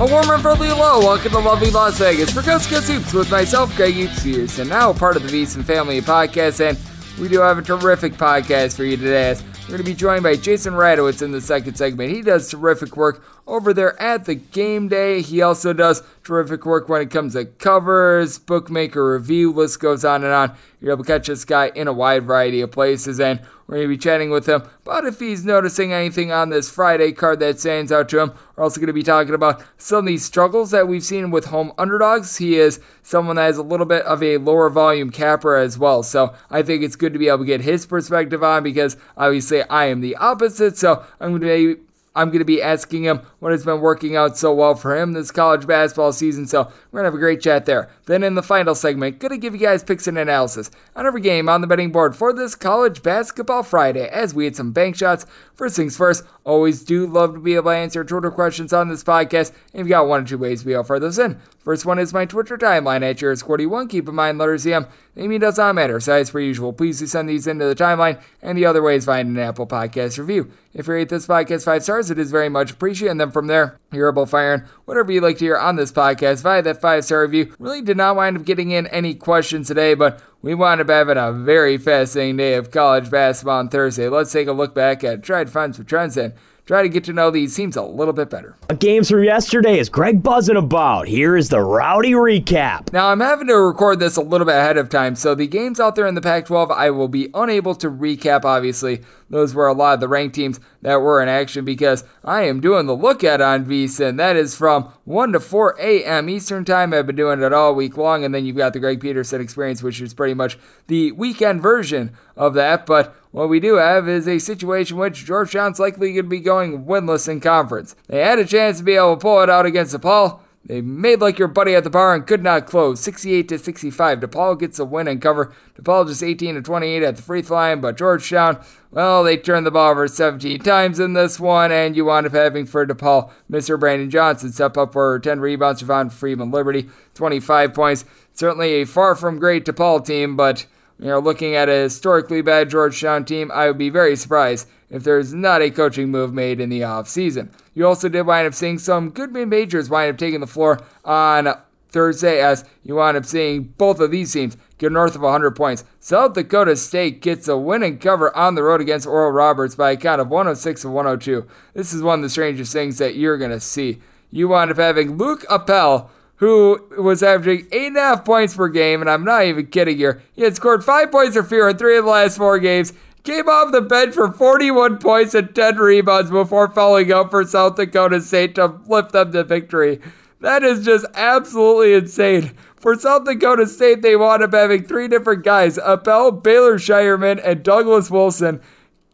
A warm and friendly hello. Welcome to lovely Las Vegas for Coast Coast Hoops with myself, Greg Hoops and now part of the VSiN Family Podcast. And we do have a terrific podcast for you today. We're going to be joined by Jason Radowitz in the second segment. He does terrific work over there at the game day. He also does terrific work when it comes to covers, bookmaker review, list goes on and on. You're able to catch this guy in a wide variety of places, and we're going to be chatting with him about if he's noticing anything on this Friday card that stands out to him. We're also going to be talking about some of these struggles that we've seen with home underdogs. He is someone that has a little bit of a lower volume capper as well, so I think it's good to be able to get his perspective on because obviously I am the opposite. So I'm going to be I'm going to be asking him what has been working out so well for him this college basketball season. So we're going to have a great chat there. Then in the final segment, going to give you guys picks and analysis on every game on the betting board for this college basketball Friday as we hit some bank shots. First things first, always do love to be able to answer Twitter questions on this podcast. And you've got one or two ways to be able to those in. First one is my Twitter timeline at yours41. Keep in mind, letters EM. Amy does not matter. As per usual, please do send these into the timeline. And the other way is find an Apple Podcast review. If you rate this podcast five stars, it is very much appreciated. And then from there, you're able to fire whatever you'd like to hear on this podcast via that five star review. Really did not wind up getting in any questions today, but we wound up having a very fascinating day of college basketball on Thursday. Let's take a look back at try to find some trends and try to get to know these teams a little bit better. Games from yesterday is Greg buzzing about. Here is the rowdy recap. Now, I'm having to record this a little bit ahead of time, so the games out there in the Pac 12, I will be unable to recap, obviously. Those were a lot of the ranked teams that were in action because I am doing the look at on VSiN. That is from 1 to 4 a.m. Eastern Time. I've been doing it all week long, and then you've got the Greg Peterson experience, which is pretty much the weekend version of that. But what we do have is a situation which Georgetown's likely going to be going winless in conference. They had a chance to be able to pull it out against DePaul. They made like your buddy at the bar and could not close. 68 to 65. DePaul gets a win and cover. DePaul just 18 to 28 at the free throw line, but Georgetown, well, they turned the ball over 17 times in this one, and you wound up having for DePaul Mr. Brandon Johnson step up for 10 rebounds. Javon Freeman Liberty, 25 points. Certainly a far from great DePaul team, but you know, looking at a historically bad Georgetown team, I would be very surprised if there's not a coaching move made in the offseason. You also did wind up seeing some good mid majors wind up taking the floor on Thursday as you wind up seeing both of these teams get north of 100 points. South Dakota State gets a win and cover on the road against Oral Roberts by a count of 106 to 102. This is one of the strangest things that you're going to see. You wind up having Luke Appel who was averaging eight and a half points per game, and I'm not even kidding here. He had scored five points or fewer in three of the last four games. Came off the bench for 41 points and 10 rebounds before falling out for South Dakota State to lift them to victory. That is just absolutely insane. For South Dakota State, they wound up having three different guys Appel, Baylor Scheierman, and Douglas Wilson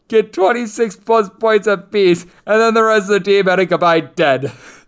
get 26 plus points apiece, and then the rest of the team had a combined 10.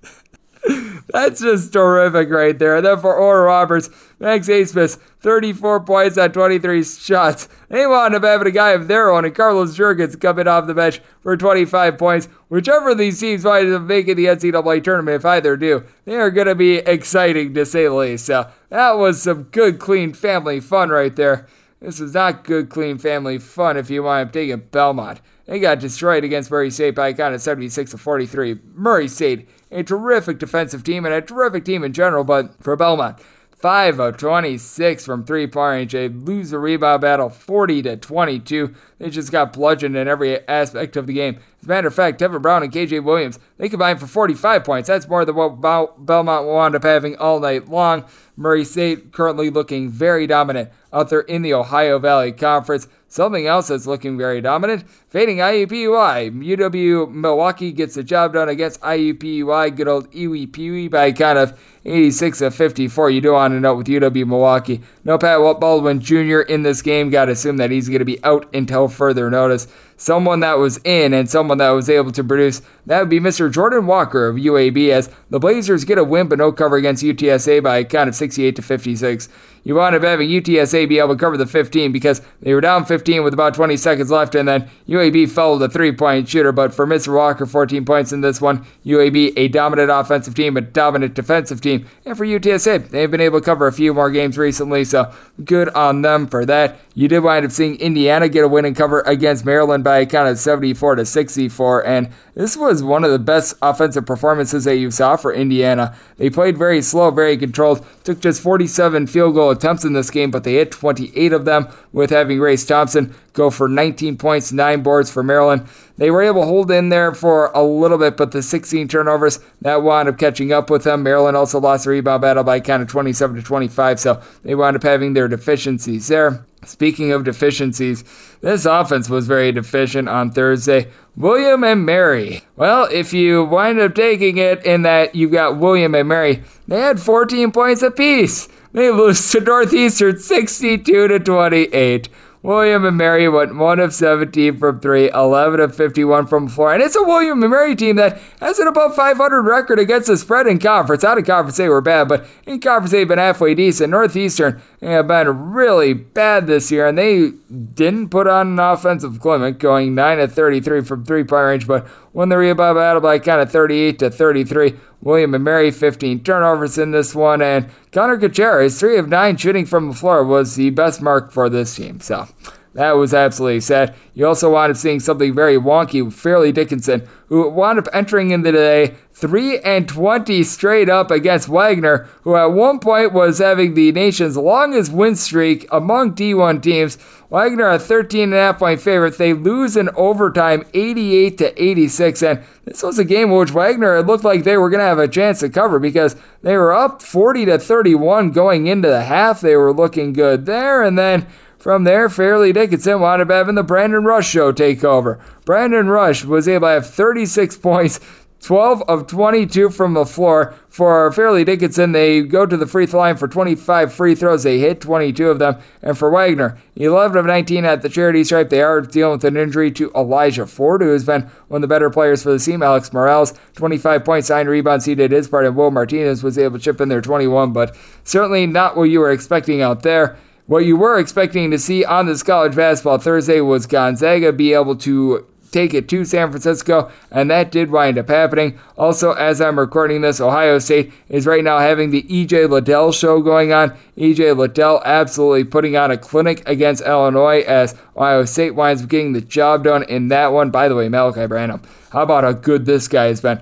That's just terrific right there. And then for Oral Roberts, Max Abmas, 34 points on 23 shots. They wound up having a guy of their own, and Carlos Jurgens coming off the bench for 25 points. Whichever of these teams winds up making the NCAA tournament, if either do, they are going to be exciting to say the least. So that was some good, clean family fun right there. This is not good, clean family fun if you wind up taking Belmont. They got destroyed against Murray State by a count of 76 to 43. Murray State a terrific defensive team and a terrific team in general, but for Belmont, 5 of 26 from three point range. They lose the rebound battle 40 to 22. They just got bludgeoned in every aspect of the game. As a matter of fact, Tevin Brown and KJ Williams, they combined for 45 points. That's more than what Belmont wound up having all night long. Murray State currently looking very dominant out there in the Ohio Valley Conference. Something else that's looking very dominant, fading IUPUI. UW Milwaukee gets the job done against IUPUI. Good old Iwi Peewee by kind of 86 of 54. You do want to note with UW Milwaukee. No Pat Baldwin Jr. in this game. Got to assume that he's going to be out until further notice. someone that was in and someone that was able to produce. That would be Mr. Jordan Walker of UAB as the Blazers get a win but no cover against UTSA by a count of 68 to 56 you wound up having UTSA be able to cover the 15 because they were down 15 with about 20 seconds left, and then UAB followed the three point shooter. But for Mr. Walker, 14 points in this one. UAB, a dominant offensive team, a dominant defensive team. And for UTSA, they've been able to cover a few more games recently, so good on them for that. You did wind up seeing Indiana get a win and cover against Maryland by a count of 74 to 64, and this was one of the best offensive performances that you saw for Indiana. They played very slow, very controlled, took just 47 field goal attempts in this game, but they hit 28 of them with having Race Thompson go for 19 points, 9 boards for Maryland. They were able to hold in there for a little bit, but the 16 turnovers, that wound up catching up with them. Maryland also lost the rebound battle by kind of 27 to 25, so they wound up having their deficiencies there. Speaking of deficiencies, this offense was very deficient on Thursday. William and Mary. Well, if you wind up taking it in that you've got William and Mary, they had 14 points apiece. They lose to Northeastern 62 to 28. William and Mary went 1 of 17 from 3, 11 of 51 from 4. And it's a William and Mary team that has an above 500 record against the spread in conference. Out of conference, they were bad, but in conference, they've been halfway decent. Northeastern have been really bad this year, and they didn't put on an offensive clinic, going 9 of 33 from three point range, but won the rebound battle by kind of 38 to 33. William and Mary, 15 turnovers in this one, and Connor Gutierrez, 3 of 9 shooting from the floor, was the best mark for this team. So that was absolutely sad. You also wound up seeing something very wonky with Fairleigh Dickinson, who wound up entering into the day 3 and 20 straight up against Wagner, who at one point was having the nation's longest win streak among D1 teams. Wagner a 13 and a half point favorite. They lose in overtime 88 to 86 and this was a game in which Wagner it looked like they were going to have a chance to cover because they were up 40 to 31 going into the half. They were looking good there and then from there, Fairleigh Dickinson wound up having the Brandon Rush show take over. Brandon Rush was able to have 36 points, 12 of 22 from the floor. For Fairleigh Dickinson, they go to the free throw line for 25 free throws. They hit 22 of them. And for Wagner, 11 of 19 at the charity stripe. They are dealing with an injury to Elijah Ford, who has been one of the better players for the team. Alex Morales, 25 points, 9 rebounds. He did his part, and Will Martinez was able to chip in there 21, but certainly not what you were expecting out there. What you were expecting to see on this college basketball Thursday was Gonzaga be able to take it to San Francisco, and that did wind up happening. Also, as I'm recording this, Ohio State is right now having the EJ Liddell show going on. EJ Liddell absolutely putting on a clinic against Illinois as Ohio State winds up getting the job done in that one. By the way, Malachi Branham, how about how good this guy has been?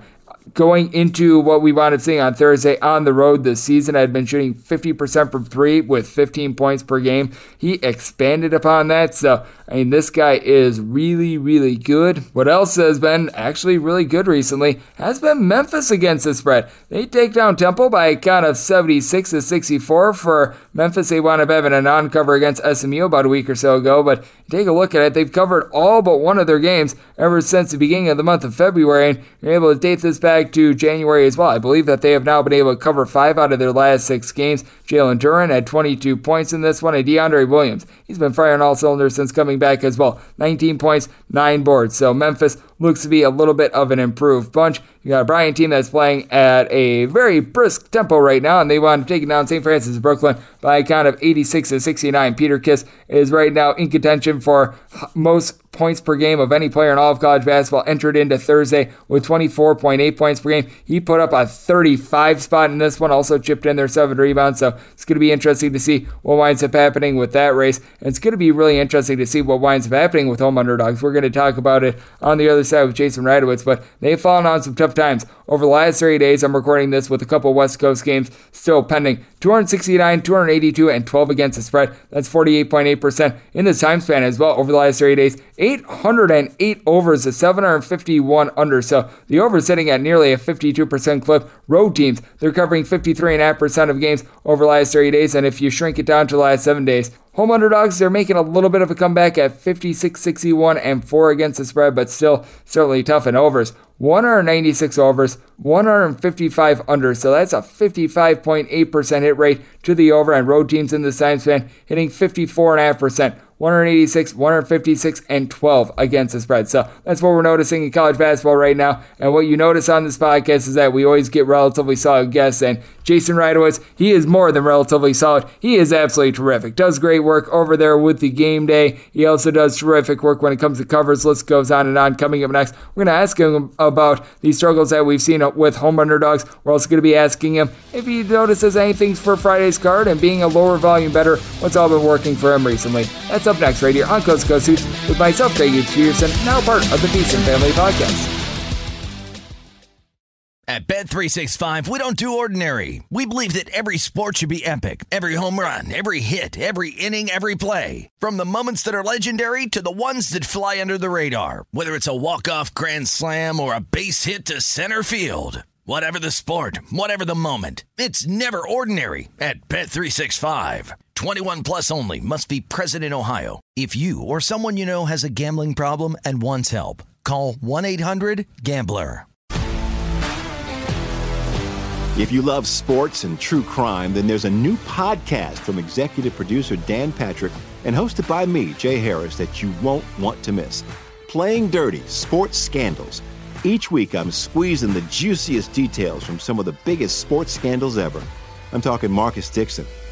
Going into what we wound up seeing on Thursday on the road this season, I had been shooting 50% from three with 15 points per game. He expanded upon that. So, I mean, this guy is really, really good. What else has been actually really good recently has been Memphis against the spread. They take down Temple by a count of 76 to 64 for Memphis. They wound up having a non cover against SMU about a week or so ago, but take a look at it. They've covered all but one of their games ever since the beginning of the month of February, and you're able to date this back back to January as well. I believe that they have now been able to cover five out of their last six games. Jalen Duren had 22 points in this one, and DeAndre Williams, he's been firing all cylinders since coming back as well. 19 points, nine boards. So Memphis looks to be a little bit of an improved bunch. You got a Bryant team that's playing at a very brisk tempo right now, and they want to take down St. Francis Brooklyn by a count of 86 to 69. Peter Kiss is right now in contention for most points per game of any player in all of college basketball entered into Thursday with 24.8 points per game. He put up a 35 spot in this one, also chipped in there seven rebounds. So it's going to be interesting to see what winds up happening with that race. And it's going to be really interesting to see what winds up happening with home underdogs. We're going to talk about it on the other side with Jason Radowitz, but they've fallen on some tough times over the last three days. I'm recording this with a couple West Coast games still pending 269, 282, and 12 against the spread. That's 48.8% in the time span as well over the last three days. 808 overs to 751 under. So the over sitting at nearly a 52% clip. Road teams, they're covering 53.5% of games over the last 30 days. And if you shrink it down to the last seven days, Home underdogs, they're making a little bit of a comeback at 56 61 and 4 against the spread, but still certainly tough in overs. 196 overs, 155 under, so that's a 55.8% hit rate to the over, and road teams in the science fan hitting 54.5%. 186, 156, and 12 against the spread. So that's what we're noticing in college basketball right now. And what you notice on this podcast is that we always get relatively solid guests. And Jason Radowitz, he is more than relatively solid. He is absolutely terrific. Does great work over there with the game day. He also does terrific work when it comes to covers. List goes on and on. Coming up next, we're going to ask him about the struggles that we've seen with home underdogs. We're also going to be asking him if he notices anything for Friday's card and being a lower volume better, what's all been working for him recently. That's up next right here on Coast Coast Hoops with myself, Greg Peterson, now part of the VSiN Family Podcast. At Bet365, we don't do ordinary. We believe that every sport should be epic. Every home run, every hit, every inning, every play. From the moments that are legendary to the ones that fly under the radar. Whether it's a walk-off grand slam or a base hit to center field. Whatever the sport, whatever the moment. It's never ordinary at Bet365. 21 plus only must be present in Ohio. If you or someone you know has a gambling problem and wants help, call 1-800-GAMBLER. If you love sports and true crime, then there's a new podcast from executive producer Dan Patrick and hosted by me, Jay Harris, that you won't want to miss. Playing Dirty Sports Scandals. Each week, I'm squeezing the juiciest details from some of the biggest sports scandals ever. I'm talking Marcus Dixon,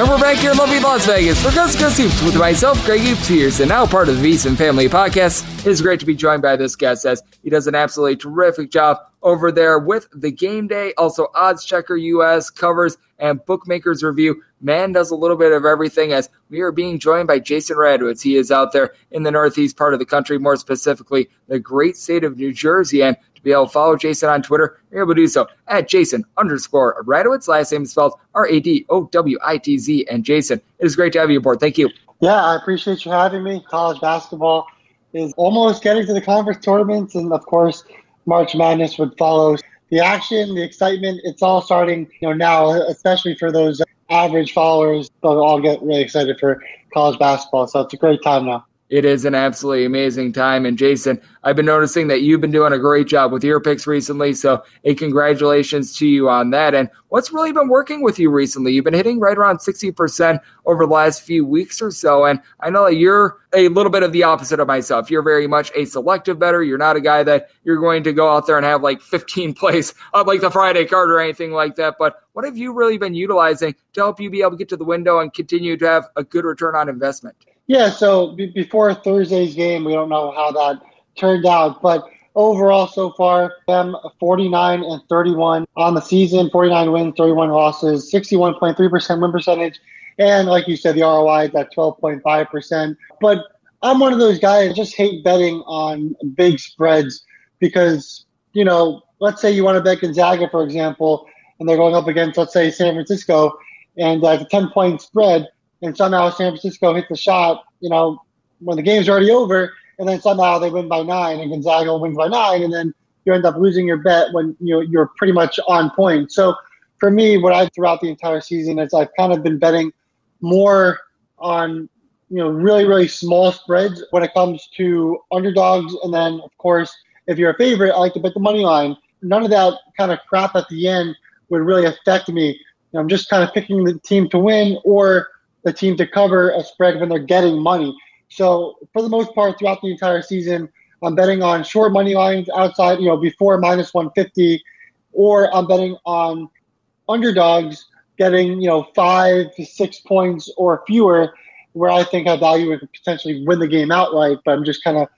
And we're back here in lovely Las Vegas for Gus Gus with myself, Greg Hoops and now part of the VSiN Family Podcast. It is great to be joined by this guest as he does an absolutely terrific job over there with the game day, also odds checker US covers and bookmakers review. Man does a little bit of everything as we are being joined by Jason Radowitz. He is out there in the northeast part of the country, more specifically the great state of New Jersey. And to be able to follow Jason on Twitter, you're able to do so at Jason underscore Radowitz. Last name is spelled R A D O W I T Z. And Jason, it is great to have you aboard. Thank you. Yeah, I appreciate you having me. College basketball is almost getting to the conference tournaments, and of course, March Madness would follow. The action, the excitement, it's all starting, you know, now, especially for those average followers. They'll all get really excited for college basketball. So it's a great time now. It is an absolutely amazing time. And Jason, I've been noticing that you've been doing a great job with your picks recently. So, a congratulations to you on that. And what's really been working with you recently? You've been hitting right around 60% over the last few weeks or so. And I know that you're a little bit of the opposite of myself. You're very much a selective better. You're not a guy that you're going to go out there and have like 15 plays on like the Friday card or anything like that. But what have you really been utilizing to help you be able to get to the window and continue to have a good return on investment? Yeah, so b- before Thursday's game, we don't know how that turned out, but overall so far, them 49 and 31 on the season, 49 wins, 31 losses, 61.3% win percentage, and like you said, the ROI is at 12.5%. But I'm one of those guys just hate betting on big spreads because you know, let's say you want to bet Gonzaga, for example, and they're going up against, let's say, San Francisco, and uh, it's a 10 point spread and somehow San Francisco hits the shot, you know, when the game's already over, and then somehow they win by nine, and Gonzaga wins by nine, and then you end up losing your bet when you know, you're pretty much on point. So for me, what I throughout the entire season is I've kind of been betting more on you know really really small spreads when it comes to underdogs, and then of course if you're a favorite, I like to bet the money line. None of that kind of crap at the end would really affect me. You know, I'm just kind of picking the team to win or the team to cover a spread when they're getting money. So for the most part, throughout the entire season, I'm betting on short money lines outside, you know, before minus 150, or I'm betting on underdogs getting, you know, five to six points or fewer, where I think I value it potentially win the game outright. But I'm just kind of,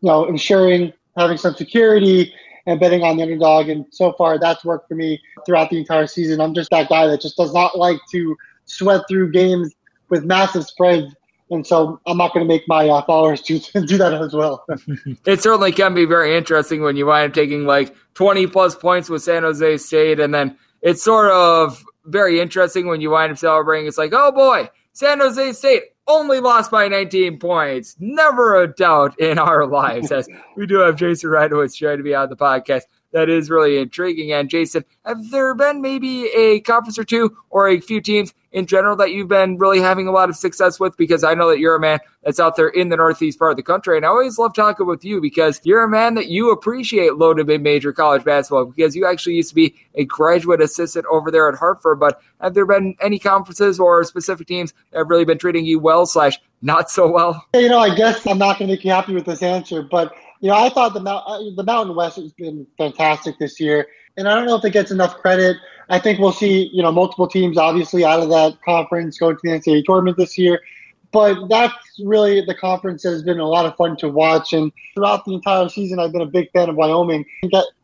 you know, ensuring having some security and betting on the underdog. And so far, that's worked for me throughout the entire season. I'm just that guy that just does not like to sweat through games with massive spreads. And so I'm not going to make my uh, followers do, do that as well. it certainly can be very interesting when you wind up taking like 20 plus points with San Jose State. And then it's sort of very interesting when you wind up celebrating. It's like, oh boy, San Jose State only lost by 19 points. Never a doubt in our lives. As we do have Jason Radowitz trying to be on the podcast that is really intriguing. And Jason, have there been maybe a conference or two or a few teams in general that you've been really having a lot of success with? Because I know that you're a man that's out there in the northeast part of the country, and I always love talking with you because you're a man that you appreciate low to mid major college basketball because you actually used to be a graduate assistant over there at Hartford. But have there been any conferences or specific teams that have really been treating you well slash not so well? You know, I guess I'm not going to make you happy with this answer, but you know, I thought the uh, the Mountain West has been fantastic this year, and I don't know if it gets enough credit. I think we'll see, you know, multiple teams obviously out of that conference going to the NCAA tournament this year. But that's really the conference has been a lot of fun to watch, and throughout the entire season, I've been a big fan of Wyoming.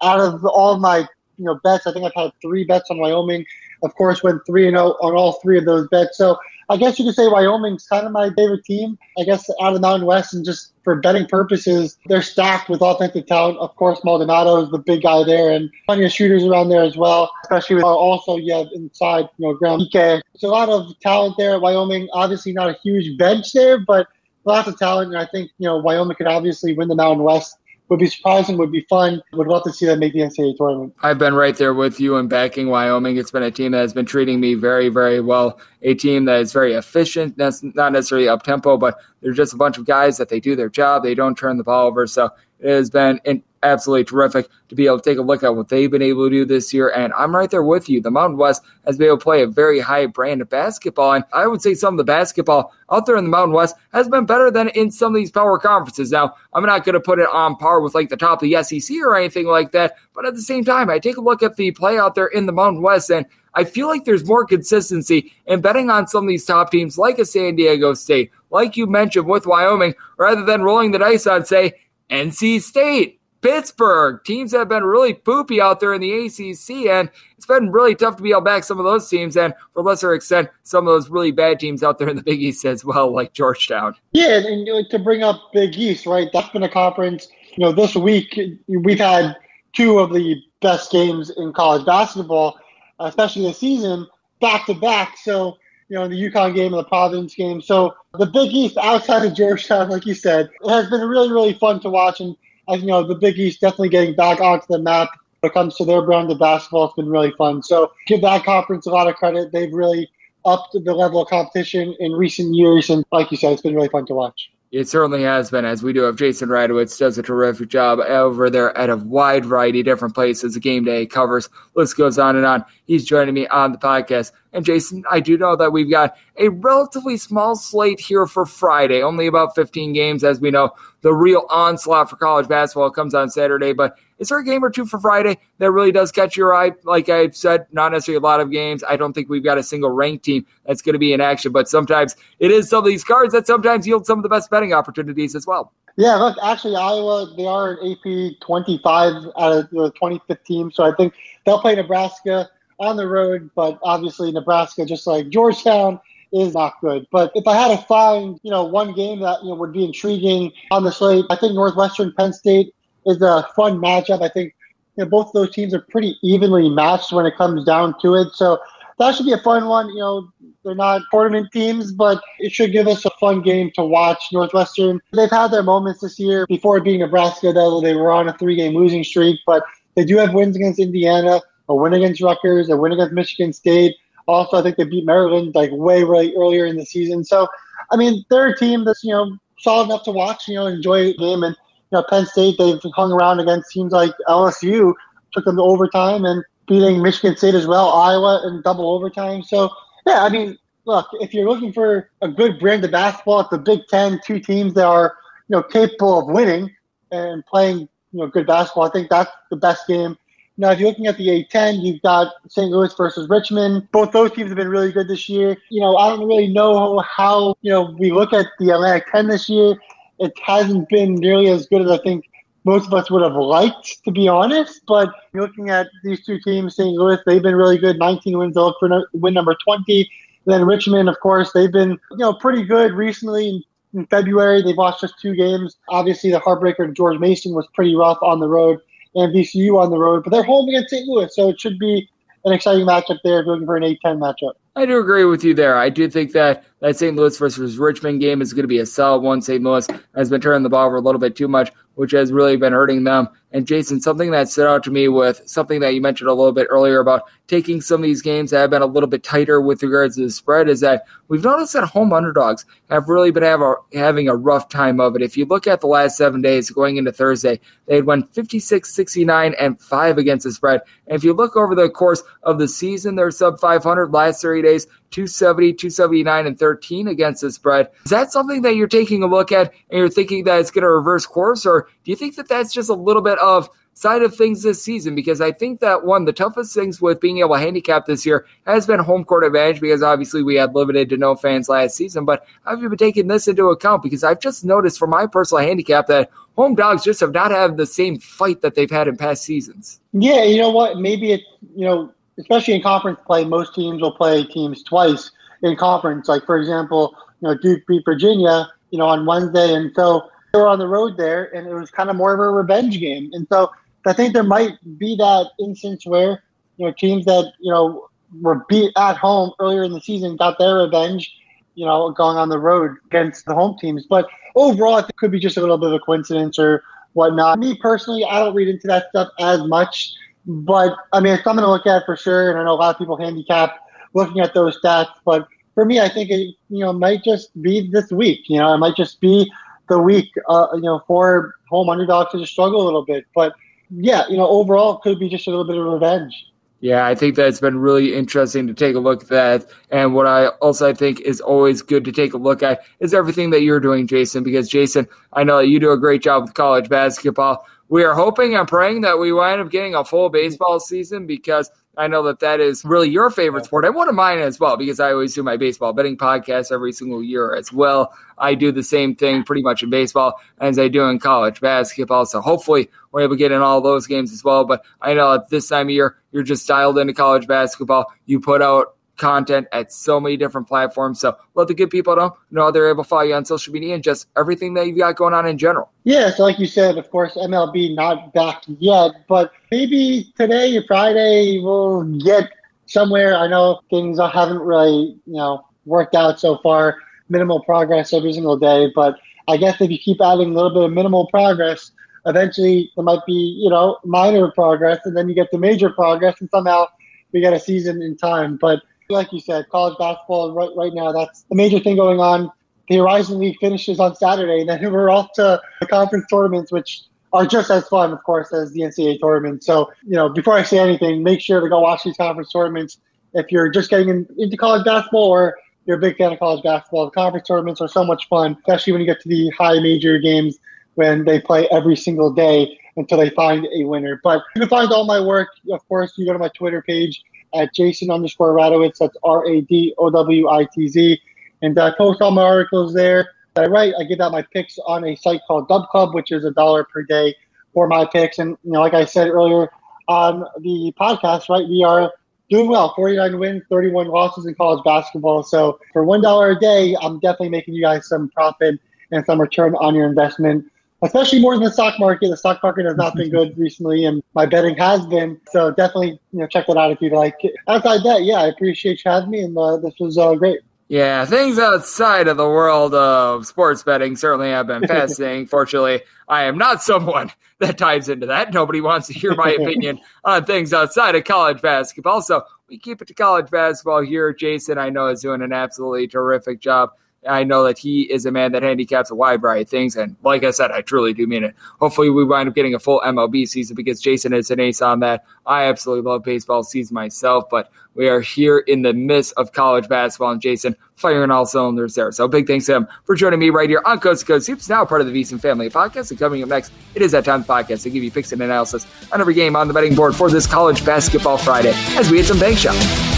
Out of all my you know bets, I think I've had three bets on Wyoming. Of course, went three and zero oh on all three of those bets. So I guess you could say Wyoming's kind of my favorite team. I guess out of the Mountain West, and just for betting purposes, they're stacked with offensive talent. Of course, Maldonado is the big guy there, and plenty of shooters around there as well. Especially with uh, also you have inside, you know, Graham Ike. There's a lot of talent there at Wyoming. Obviously, not a huge bench there, but lots of talent. And I think you know Wyoming could obviously win the Mountain West would be surprising, would be fun. Would love to see them make the NCAA tournament. I've been right there with you in backing Wyoming. It's been a team that has been treating me very, very well. A team that is very efficient, that's not necessarily up tempo, but they're just a bunch of guys that they do their job. They don't turn the ball over. So it has been an absolutely terrific to be able to take a look at what they've been able to do this year. And I'm right there with you. The Mountain West has been able to play a very high brand of basketball. And I would say some of the basketball out there in the Mountain West has been better than in some of these power conferences. Now, I'm not going to put it on par with like the top of the SEC or anything like that. But at the same time, I take a look at the play out there in the Mountain West and I feel like there's more consistency in betting on some of these top teams like a San Diego State, like you mentioned with Wyoming, rather than rolling the dice on, say, NC State Pittsburgh, teams have been really poopy out there in the ACC, and it's been really tough to be able back some of those teams, and for lesser extent, some of those really bad teams out there in the Big East as well, like Georgetown. Yeah, and to bring up Big East, right? That's been a conference. You know, this week we've had two of the best games in college basketball, especially this season, back to back. So you know, the UConn game and the Providence game. So the Big East outside of Georgetown, like you said, it has been really, really fun to watch. And you know, the Big East definitely getting back onto the map when it comes to their brand of basketball. It's been really fun. So give that conference a lot of credit. They've really upped the level of competition in recent years. And like you said, it's been really fun to watch. It certainly has been, as we do have Jason Radowitz does a terrific job over there at a wide variety of different places. The game day covers, list goes on and on. He's joining me on the podcast. And Jason, I do know that we've got a relatively small slate here for Friday, only about 15 games. As we know, the real onslaught for college basketball comes on Saturday. But is there a game or two for Friday that really does catch your eye? Like I said, not necessarily a lot of games. I don't think we've got a single ranked team that's going to be in action, but sometimes it is some of these cards that sometimes yield some of the best betting opportunities as well. Yeah, look, actually, Iowa, they are an AP 25 out of the 25th team. So I think they'll play Nebraska on the road, but obviously Nebraska, just like Georgetown, is not good. But if I had to find, you know, one game that you know would be intriguing on the slate, I think Northwestern Penn State is a fun matchup. I think you know, both of those teams are pretty evenly matched when it comes down to it. So that should be a fun one. You know, they're not tournament teams, but it should give us a fun game to watch. Northwestern, they've had their moments this year. Before being Nebraska, though, they were on a three-game losing streak, but they do have wins against Indiana, a win against Rutgers, a win against Michigan State. Also, I think they beat Maryland like way, way earlier in the season. So, I mean, they're a team that's you know solid enough to watch. You know, enjoy the game. And know, Penn State they've hung around against teams like LSU, took them to overtime, and beating Michigan State as well, Iowa in double overtime. So, yeah, I mean, look, if you're looking for a good brand of basketball, it's the Big Ten, two teams that are you know capable of winning and playing you know good basketball. I think that's the best game now, if you're looking at the A10, you've got St. Louis versus Richmond. Both those teams have been really good this year. You know, I don't really know how, you know, we look at the Atlantic 10 this year. It hasn't been nearly as good as I think most of us would have liked, to be honest. But looking at these two teams, St. Louis, they've been really good. 19 wins, they'll look for win number 20. And then Richmond, of course, they've been, you know, pretty good recently. In February, they've lost just two games. Obviously, the heartbreaker to George Mason was pretty rough on the road and VCU on the road, but they're home against St. Louis, so it should be an exciting matchup there if you're looking for an A-10 matchup. I do agree with you there. I do think that that St. Louis versus Richmond game is going to be a solid one. St. Louis has been turning the ball over a little bit too much, which has really been hurting them. And Jason, something that stood out to me with something that you mentioned a little bit earlier about taking some of these games that have been a little bit tighter with regards to the spread is that we've noticed that home underdogs have really been have a, having a rough time of it. If you look at the last seven days going into Thursday, they had won 56, 69, and 5 against the spread. And if you look over the course of the season, they're sub 500 last 30 days, 270, 279, and 13 against the spread. Is that something that you're taking a look at and you're thinking that it's going to reverse course? Or do you think that that's just a little bit of side of things this season because I think that one, the toughest things with being able to handicap this year has been home court advantage because obviously we had limited to no fans last season. But I've been taking this into account because I've just noticed for my personal handicap that home dogs just have not had the same fight that they've had in past seasons. Yeah, you know what? Maybe it, you know, especially in conference play, most teams will play teams twice in conference. Like, for example, you know, Duke beat Virginia, you know, on Wednesday. And so they were on the road there, and it was kind of more of a revenge game. And so I think there might be that instance where you know teams that you know were beat at home earlier in the season got their revenge, you know, going on the road against the home teams. But overall, it could be just a little bit of a coincidence or whatnot. Me personally, I don't read into that stuff as much. But I mean, it's something to look at for sure. And I know a lot of people handicap looking at those stats. But for me, I think it you know might just be this week. You know, it might just be the week. Uh, you know, for home underdogs to just struggle a little bit. But yeah, you know, overall, it could be just a little bit of revenge. Yeah, I think that it's been really interesting to take a look at that. And what I also think is always good to take a look at is everything that you're doing, Jason, because Jason, I know that you do a great job with college basketball. We are hoping and praying that we wind up getting a full baseball season because I know that that is really your favorite sport and one of mine as well, because I always do my baseball betting podcast every single year as well. I do the same thing pretty much in baseball as I do in college basketball. So hopefully we're able to get in all those games as well. But I know at this time of year, you're just dialed into college basketball. You put out content at so many different platforms. So let the good people know, know they're able to follow you on social media and just everything that you've got going on in general. Yeah, so like you said, of course, MLB not back yet, but maybe today or Friday we'll get somewhere. I know things haven't really, you know, worked out so far. Minimal progress every single day, but I guess if you keep adding a little bit of minimal progress, eventually there might be, you know, minor progress, and then you get to major progress, and somehow we get a season in time. But like you said, college basketball right right now that's the major thing going on. The Horizon League finishes on Saturday, and then we're off to the conference tournaments, which are just as fun, of course, as the NCAA tournament. So, you know, before I say anything, make sure to go watch these conference tournaments. If you're just getting in, into college basketball or you're a big fan of college basketball, the conference tournaments are so much fun, especially when you get to the high major games when they play every single day until they find a winner. But you can find all my work, of course, you go to my Twitter page at Jason underscore Radowitz. That's R A D O W I T Z. And I post all my articles there that I write. I give out my picks on a site called Dub Club, which is a dollar per day for my picks. And, you know, like I said earlier on the podcast, right, we are doing well 49 wins, 31 losses in college basketball. So for $1 a day, I'm definitely making you guys some profit and some return on your investment especially more than the stock market. The stock market has not been good recently, and my betting has been. So definitely, you know, check that out if you'd like. It. Outside that, yeah, I appreciate you having me, and uh, this was uh, great. Yeah, things outside of the world of sports betting certainly have been fascinating. Fortunately, I am not someone that dives into that. Nobody wants to hear my opinion on things outside of college basketball. So we keep it to college basketball here. Jason, I know, is doing an absolutely terrific job I know that he is a man that handicaps a wide variety of things. And like I said, I truly do mean it. Hopefully, we wind up getting a full MLB season because Jason is an ace on that. I absolutely love baseball season myself, but we are here in the midst of college basketball, and Jason firing all cylinders there. So big thanks to him for joining me right here on Coast to Coast Hoops, now part of the VSiN Family Podcast. And coming up next, it is that time of the podcast to give you picks and analysis on every game on the betting board for this college basketball Friday as we hit some bank shots.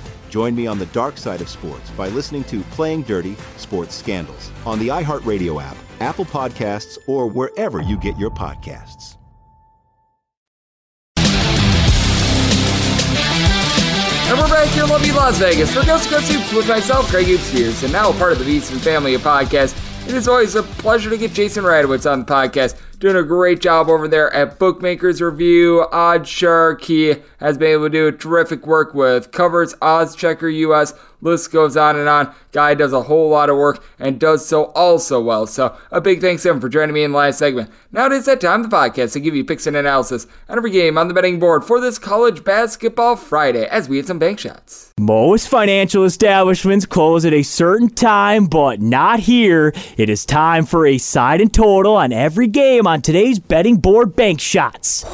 Join me on the dark side of sports by listening to Playing Dirty Sports Scandals on the iHeartRadio app Apple Podcasts, or wherever you get your podcasts. And we're back here in lovely Las Vegas for Ghost Ghost Hoops with myself, Greg Hoops and now a part of the VSiN family of podcasts. It is always a pleasure to get Jason Radowitz on the podcast doing a great job over there at Bookmakers Review. OddsShark, he has been able to do terrific work with covers, Odds Checker US. List goes on and on. Guy does a whole lot of work and does so also well. So a big thanks to him for joining me in the last segment. Now it is that time of the podcast to give you picks and analysis on every game on the betting board for this college basketball Friday as we hit some bank shots. Most financial establishments close at a certain time, but not here. It is time for a side and total on every game on today's betting board bank shots.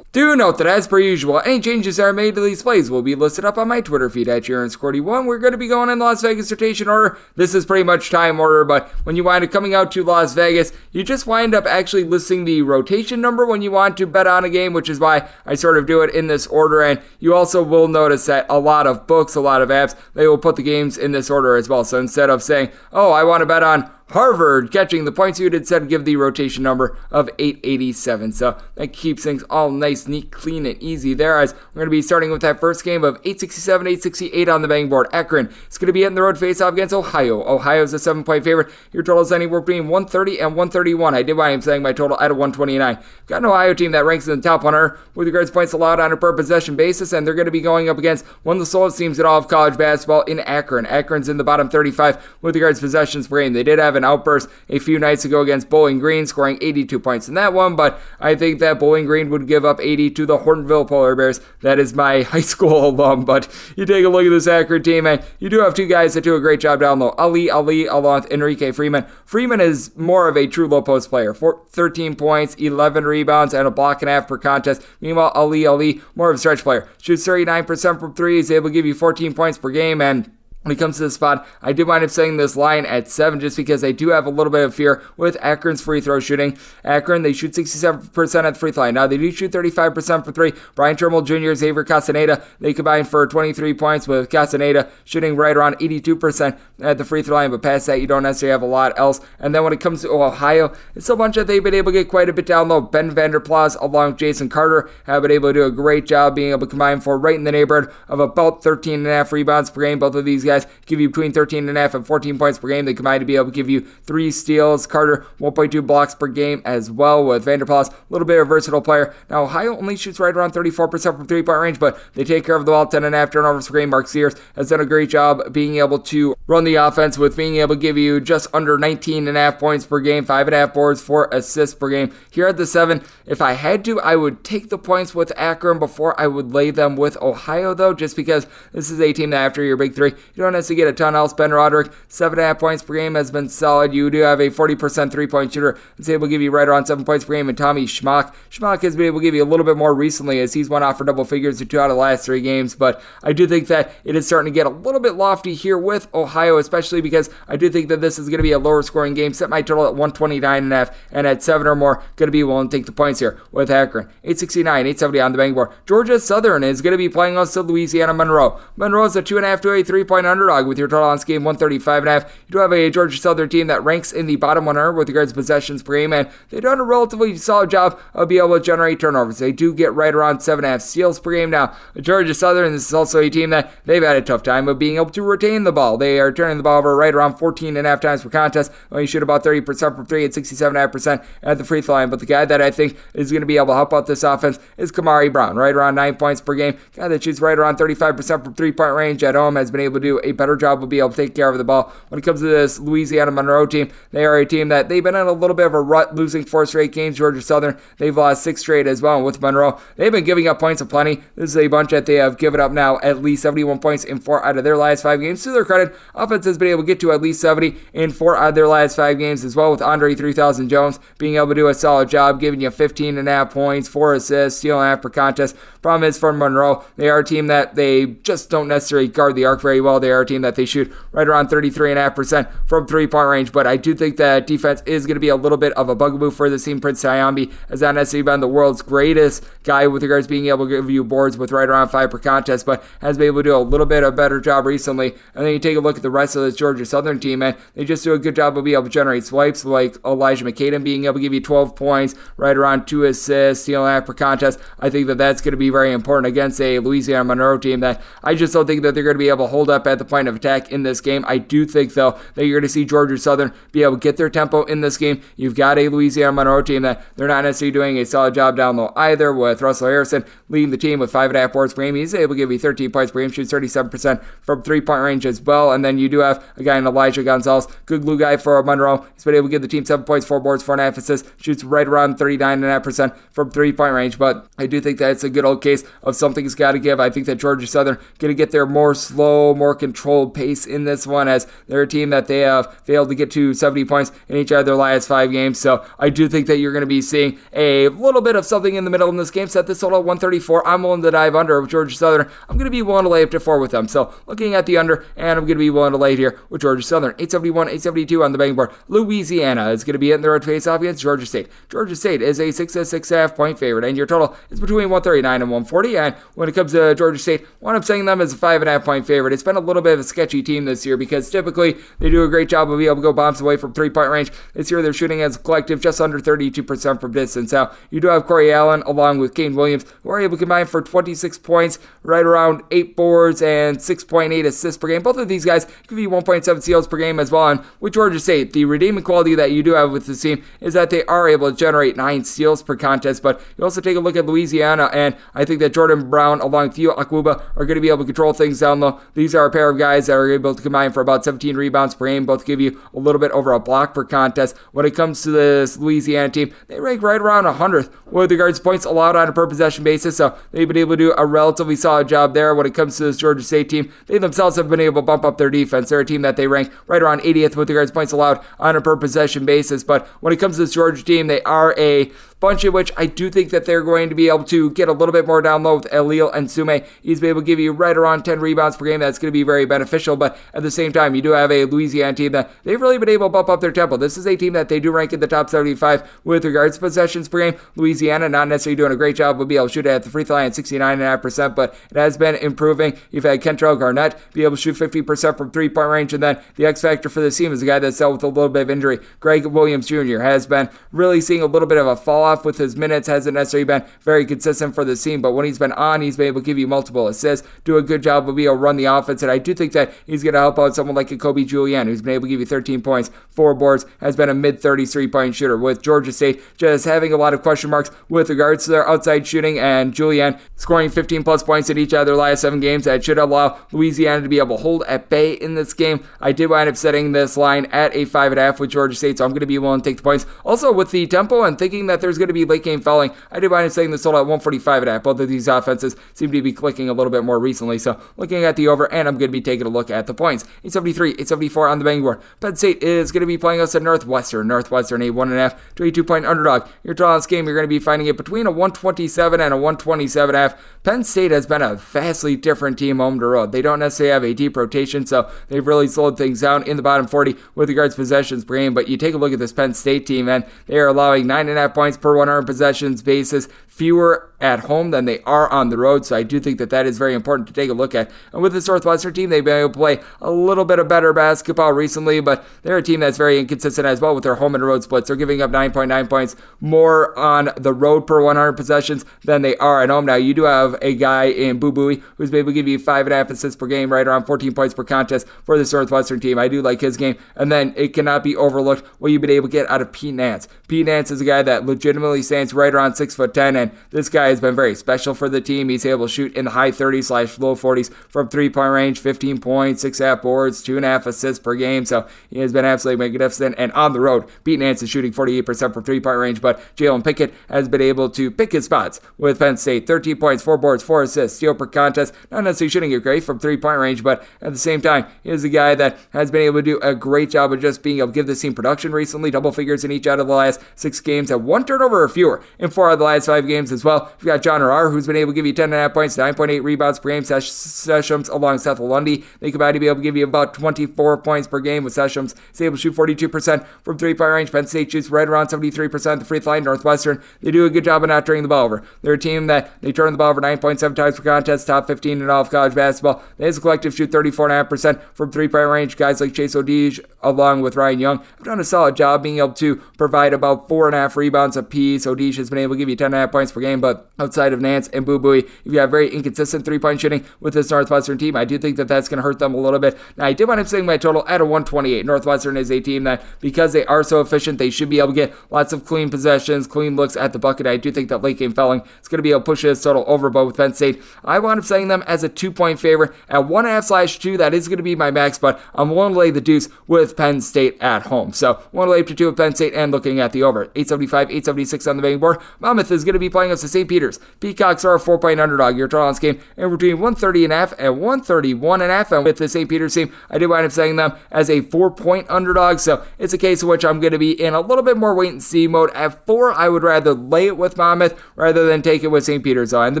Do note that, as per usual, any changes that are made to these plays will be listed up on my Twitter feed at JarenScorty1. We're going to be going in Las Vegas rotation order. This is pretty much time order, but when you wind up coming out to Las Vegas, you just wind up actually listing the rotation number when you want to bet on a game, which is why I sort of do it in this order. And you also will notice that a lot of books, a lot of apps, they will put the games in this order as well. So instead of saying, oh, I want to bet on Harvard catching the points you'd said give the rotation number of 887. So that keeps things all nice, neat, clean, and easy there. As we're going to be starting with that first game of 867, 868 on the betting board. Akron is going to be in the road face off against Ohio. Ohio is a seven point favorite. Your total is anywhere between 130 and 131. I did why I'm saying my total at a 129. Got an Ohio team that ranks in the top 100 with regards to points allowed on a per possession basis, and they're going to be going up against one of the slowest teams in all of college basketball in Akron. Akron's in the bottom 35 with regards to possessions per game. They did have an outburst a few nights ago against Bowling Green, scoring 82 points in that one, but I think that Bowling Green would give up 80 to the Hortonville Polar Bears. That is my high school alum, but you take a look at this Akron team, and you do have two guys that do a great job down low. Ali Ali along with Enrique Freeman. Freeman is more of a true low post player. Four, 13 points, 11 rebounds, and a block and a half per contest. Meanwhile, Ali Ali, more of a stretch player. Shoots 39% from three. He's able to give you 14 points per game, and when it comes to this spot, I do wind up setting this line at 7 just because I do have a little bit of fear with Akron's free throw shooting. Akron, they shoot 67% at the free throw line. Now, they do shoot 35% for 3. Bryan Trimble Jr., Xavier Castaneda, they combine for 23 points with Castaneda shooting right around 82% at the free throw line, but past that, you don't necessarily have a lot else. And then when it comes to Ohio, it's a bunch that they've been able to get quite a bit down low. Ben Vanderplas, along with Jason Carter, have been able to do a great job being able to combine for right in the neighborhood of about 13 and a half rebounds per game. Both of these guys give you between 13 and a half and 14 points per game. They combine to be able to give you three steals. Carter 1.2 blocks per game as well with Vanderplas, a little bit of a versatile player. Now Ohio only shoots right around 34% from three point range, but they take care of the ball 10 and a half turnovers per game. Mark Sears has done a great job being able to run the offense with being able to give you just under 19 and a half points per game, five and a half boards, four assists per game. Here at the seven, if I had to, I would take the points with Akron before I would lay them with Ohio, though, just because this is a team that after your big three, you don't necessarily get a ton else. Ben Roderick, seven and a half points per game has been solid. You do have a 40% three point shooter that's able to give you right around seven points per game. And Tommy Schmock, Schmock has been able to give you a little bit more recently as he's went off for double figures in two out of the last three games. But I do think that it is starting to get a little bit lofty here with Ohio, especially because I do think that this is going to be a lower scoring game. Set my total at 129 and a half, and at seven or more, going to be willing to take the points here with Akron. 869, 870 on the bank board. Georgia Southern is going to be playing to Louisiana Monroe. Monroe is a two and a half to a three point underdog with your total on this game 135 and a half. You do have a Georgia Southern team that ranks in the bottom 100 with regards to possessions per game, and they've done a relatively solid job of being able to generate turnovers. They do get right around seven and a half steals per game. Now, Georgia Southern this is also a team that they've had a tough time of being able to retain the ball. They are turning the ball over right around 14 and a half times per contest. Only shoot about 30% from three and 67.5% at the free throw line. But the guy that I think is going to be able to help out this offense is Kamari Brown, right around nine points per game. Guy that shoots right around 35% from three point range at home has been able to do a better job of being able to take care of the ball. When it comes to this Louisiana Monroe team, they are a team that they've been in a little bit of a rut, losing four straight games. Georgia Southern, they've lost six straight as well. And with Monroe, they've been giving up points aplenty. This is a bunch that they have given up now at least 71 points in four out of their last five games. To their credit, offense has been able to get to at least 70 in four out of their last five games as well, with Andre 3000 Jones being able to do a solid job, giving you 15 and a half points, four assists, steal and a half per contest. Problem is for Monroe, they are a team that they just don't necessarily guard the arc very well. They are a team that they shoot right around 33.5% from three point range, but I do think that defense is going to be a little bit of a bugaboo for the team. Prince Tyambi has not necessarily been the world's greatest guy with regards to being able to give you boards with right around five per contest, but has been able to do a little bit of a better job recently. And then you take a look at the rest of this Georgia Southern team, and they just do a good job of being able to generate swipes, like Elijah McCadden being able to give you 12 points, right around two assists, steal and a half per contest. I think that that's going to be very important against a Louisiana Monroe team that I just don't think that they're going to be able to hold up at the point of attack in this game. I do think, though, that you're going to see Georgia Southern be able to get their tempo in this game. You've got a Louisiana Monroe team that they're not necessarily doing a solid job down low either, with Russell Harrison leading the team with five and a half boards per game. He's able to give you 13 points per game, shoots 37% from three point range as well. And then you do have a guy in Elijah Gonzalez, good glue guy for Monroe. He's been able to give the team seven points, four boards, four and a half assists, shoots right around 39.5% from three point range. But I do think that it's a good old case of something's got to give. I think that Georgia Southern going to get there more slow, more controlled pace in this one as they're a team that they have failed to get to 70 points in each of their last five games. So I do think that you're going to be seeing a little bit of something in the middle in this game. Set this total at 134. I'm willing to dive under with Georgia Southern. I'm going to be willing to lay up to four with them. So looking at the under, and I'm going to be willing to lay here with Georgia Southern. 871, 872 on the betting board. Louisiana is going to be in the road face off against Georgia State. Georgia State is a six to six half point favorite, and your total is between 139 and 140. And when it comes to Georgia State, what I'm saying them as a five and a half point favorite. It's been a little bit of a sketchy team this year because typically they do a great job of being able to go bombs away from three point range. This year they're shooting as a collective just under 32% from distance. Now you do have Corey Allen along with Kane Williams who are able to combine for 26 points, right around eight boards and 6.8 assists per game. Both of these guys give you 1.7 steals per game as well. And with Georgia State, the redeeming quality that you do have with this team is that they are able to generate nine steals per contest. But you also take a look at Louisiana, and I think that Jordan Brown along with Theo Akwuba are going to be able to control things down low. These are a pair of guys that are able to combine for about 17 rebounds per game, both give you a little bit over a block per contest. When it comes to this Louisiana team, they rank right around 100th with regards to points allowed on a per possession basis. So they've been able to do a relatively solid job there. When it comes to this Georgia State team, they themselves have been able to bump up their defense. They're a team that they rank right around 80th with regards to points allowed on a per possession basis. But when it comes to this Georgia team, they are a bunch of which I do think that they're going to be able to get a little bit more down low with Eliel Nsoseme. He's been able to give you right around 10 rebounds per game. That's going to be very beneficial. But at the same time, you do have a Louisiana team that they've really been able to bump up their tempo. This is a team that they do rank in the top 75 with regards to possessions per game. Louisiana not necessarily doing a great job of being able to shoot at the free throw line at 69.5%, but it has been improving. You've had Kentrell Garnett be able to shoot 50% from three point range. And then the X factor for this team is a guy that's dealt with a little bit of injury. Greg Williams Jr. has been really seeing a little bit of a fall off with his minutes hasn't necessarily been very consistent for the team, but when he's been on, he's been able to give you multiple assists, do a good job of being able to run the offense, and I do think that he's going to help out someone like a Kobe Julien, who's been able to give you 13 points, four boards, has been a mid 33 point shooter. With Georgia State just having a lot of question marks with regards to their outside shooting, and Julien scoring 15 plus points in each of their last seven games, that should allow Louisiana to be able to hold at bay in this game. I did wind up setting this line at a five and a half with Georgia State, so I'm going to be willing to take the points. Also, with the tempo and thinking that there's going to be late game fouling, I did up saying this sold at 145 and a half. Both of these offenses seem to be clicking a little bit more recently, so looking at the over, and I'm going to be taking a look at the points. 873, 874 on the betting board. Penn State is going to be playing us at Northwestern. Northwestern, a one and a half to a two point underdog. Your draw on this game, you're going to be finding it between a 127 and a 127 half. Penn State has been a vastly different team home to road. They don't necessarily have a deep rotation, so they've really slowed things down in the bottom 40 with regards to possessions per game. But you take a look at this Penn State team, and they are allowing nine and a half points per 100 possessions basis fewer at home than they are on the road. So I do think that that is very important to take a look at. And with this Northwestern team, they've been able to play a little bit of better basketball recently, but they're a team that's very inconsistent as well with their home and road splits. They're giving up 9.9 points more on the road per 100 possessions than they are at home. Now, you do have a guy in Boo Buie who's able to give you five and a half assists per game, right around 14 points per contest for this Northwestern team. I do like his game. And then it cannot be overlooked what you've been able to get out of Pete Nance. Pete Nance is a guy that legitimately stands right around 6 foot 10 this guy has been very special for the team. He's able to shoot in the high 30s slash low 40s from three point range, 15 points, six half boards, two and a half assists per game. So he has been absolutely magnificent. And on the road, Pete Nance is shooting 48% from three point range, but Jalen Pickett has been able to pick his spots with Penn State. 13 points, four boards, four assists, steal per contest. Not necessarily shooting it great from three point range, but at the same time, he is a guy that has been able to do a great job of just being able to give this team production recently. Double figures in each out of the last six games, at one turnover or fewer in four out of the last five games as well. You've got John Harrar, who's been able to give you 10.5 points, 9.8 rebounds per game. Sessions along Seth Lundy. They combine to be able to give you about 24 points per game with Sessions. He's able to shoot 42% from three point range. Penn State shoots right around 73% the free throw line. Northwestern, they do a good job of not turning the ball over. They're a team that they turn the ball over 9.7 times per contest, top 15 in all of college basketball. They as a collective shoot 34.5% from three point range. Guys like Chase Audige, along with Ryan Young, have done a solid job being able to provide about four and a half rebounds apiece. Audige has been able to give you 10.5 points per game, but outside of Nance and Boo Buie, you've very inconsistent three point shooting with this Northwestern team. I do think that that's going to hurt them a little bit. Now, I did wind up saying my total at a 128. Northwestern is a team that, because they are so efficient, they should be able to get lots of clean possessions, clean looks at the bucket. I do think that late game felling is going to be able to push this total over, but with Penn State, I wound up saying them as a two point favorite at one half slash two. That is going to be my max, but I'm willing to lay the deuce with Penn State at home. So, one lay up to two with Penn State and looking at the over. 875, 876 on the betting board. Monmouth is going to be playing us to St. Peter's. Peacocks are a four point underdog. Your total on this game and between 130 and a half and 131 and a half. And with the St. Peter's team, I did wind up saying them as a four point underdog. So it's a case in which I'm going to be in a little bit more wait and see mode. At four, I would rather lay it with Monmouth rather than take it with St. Peter's. And the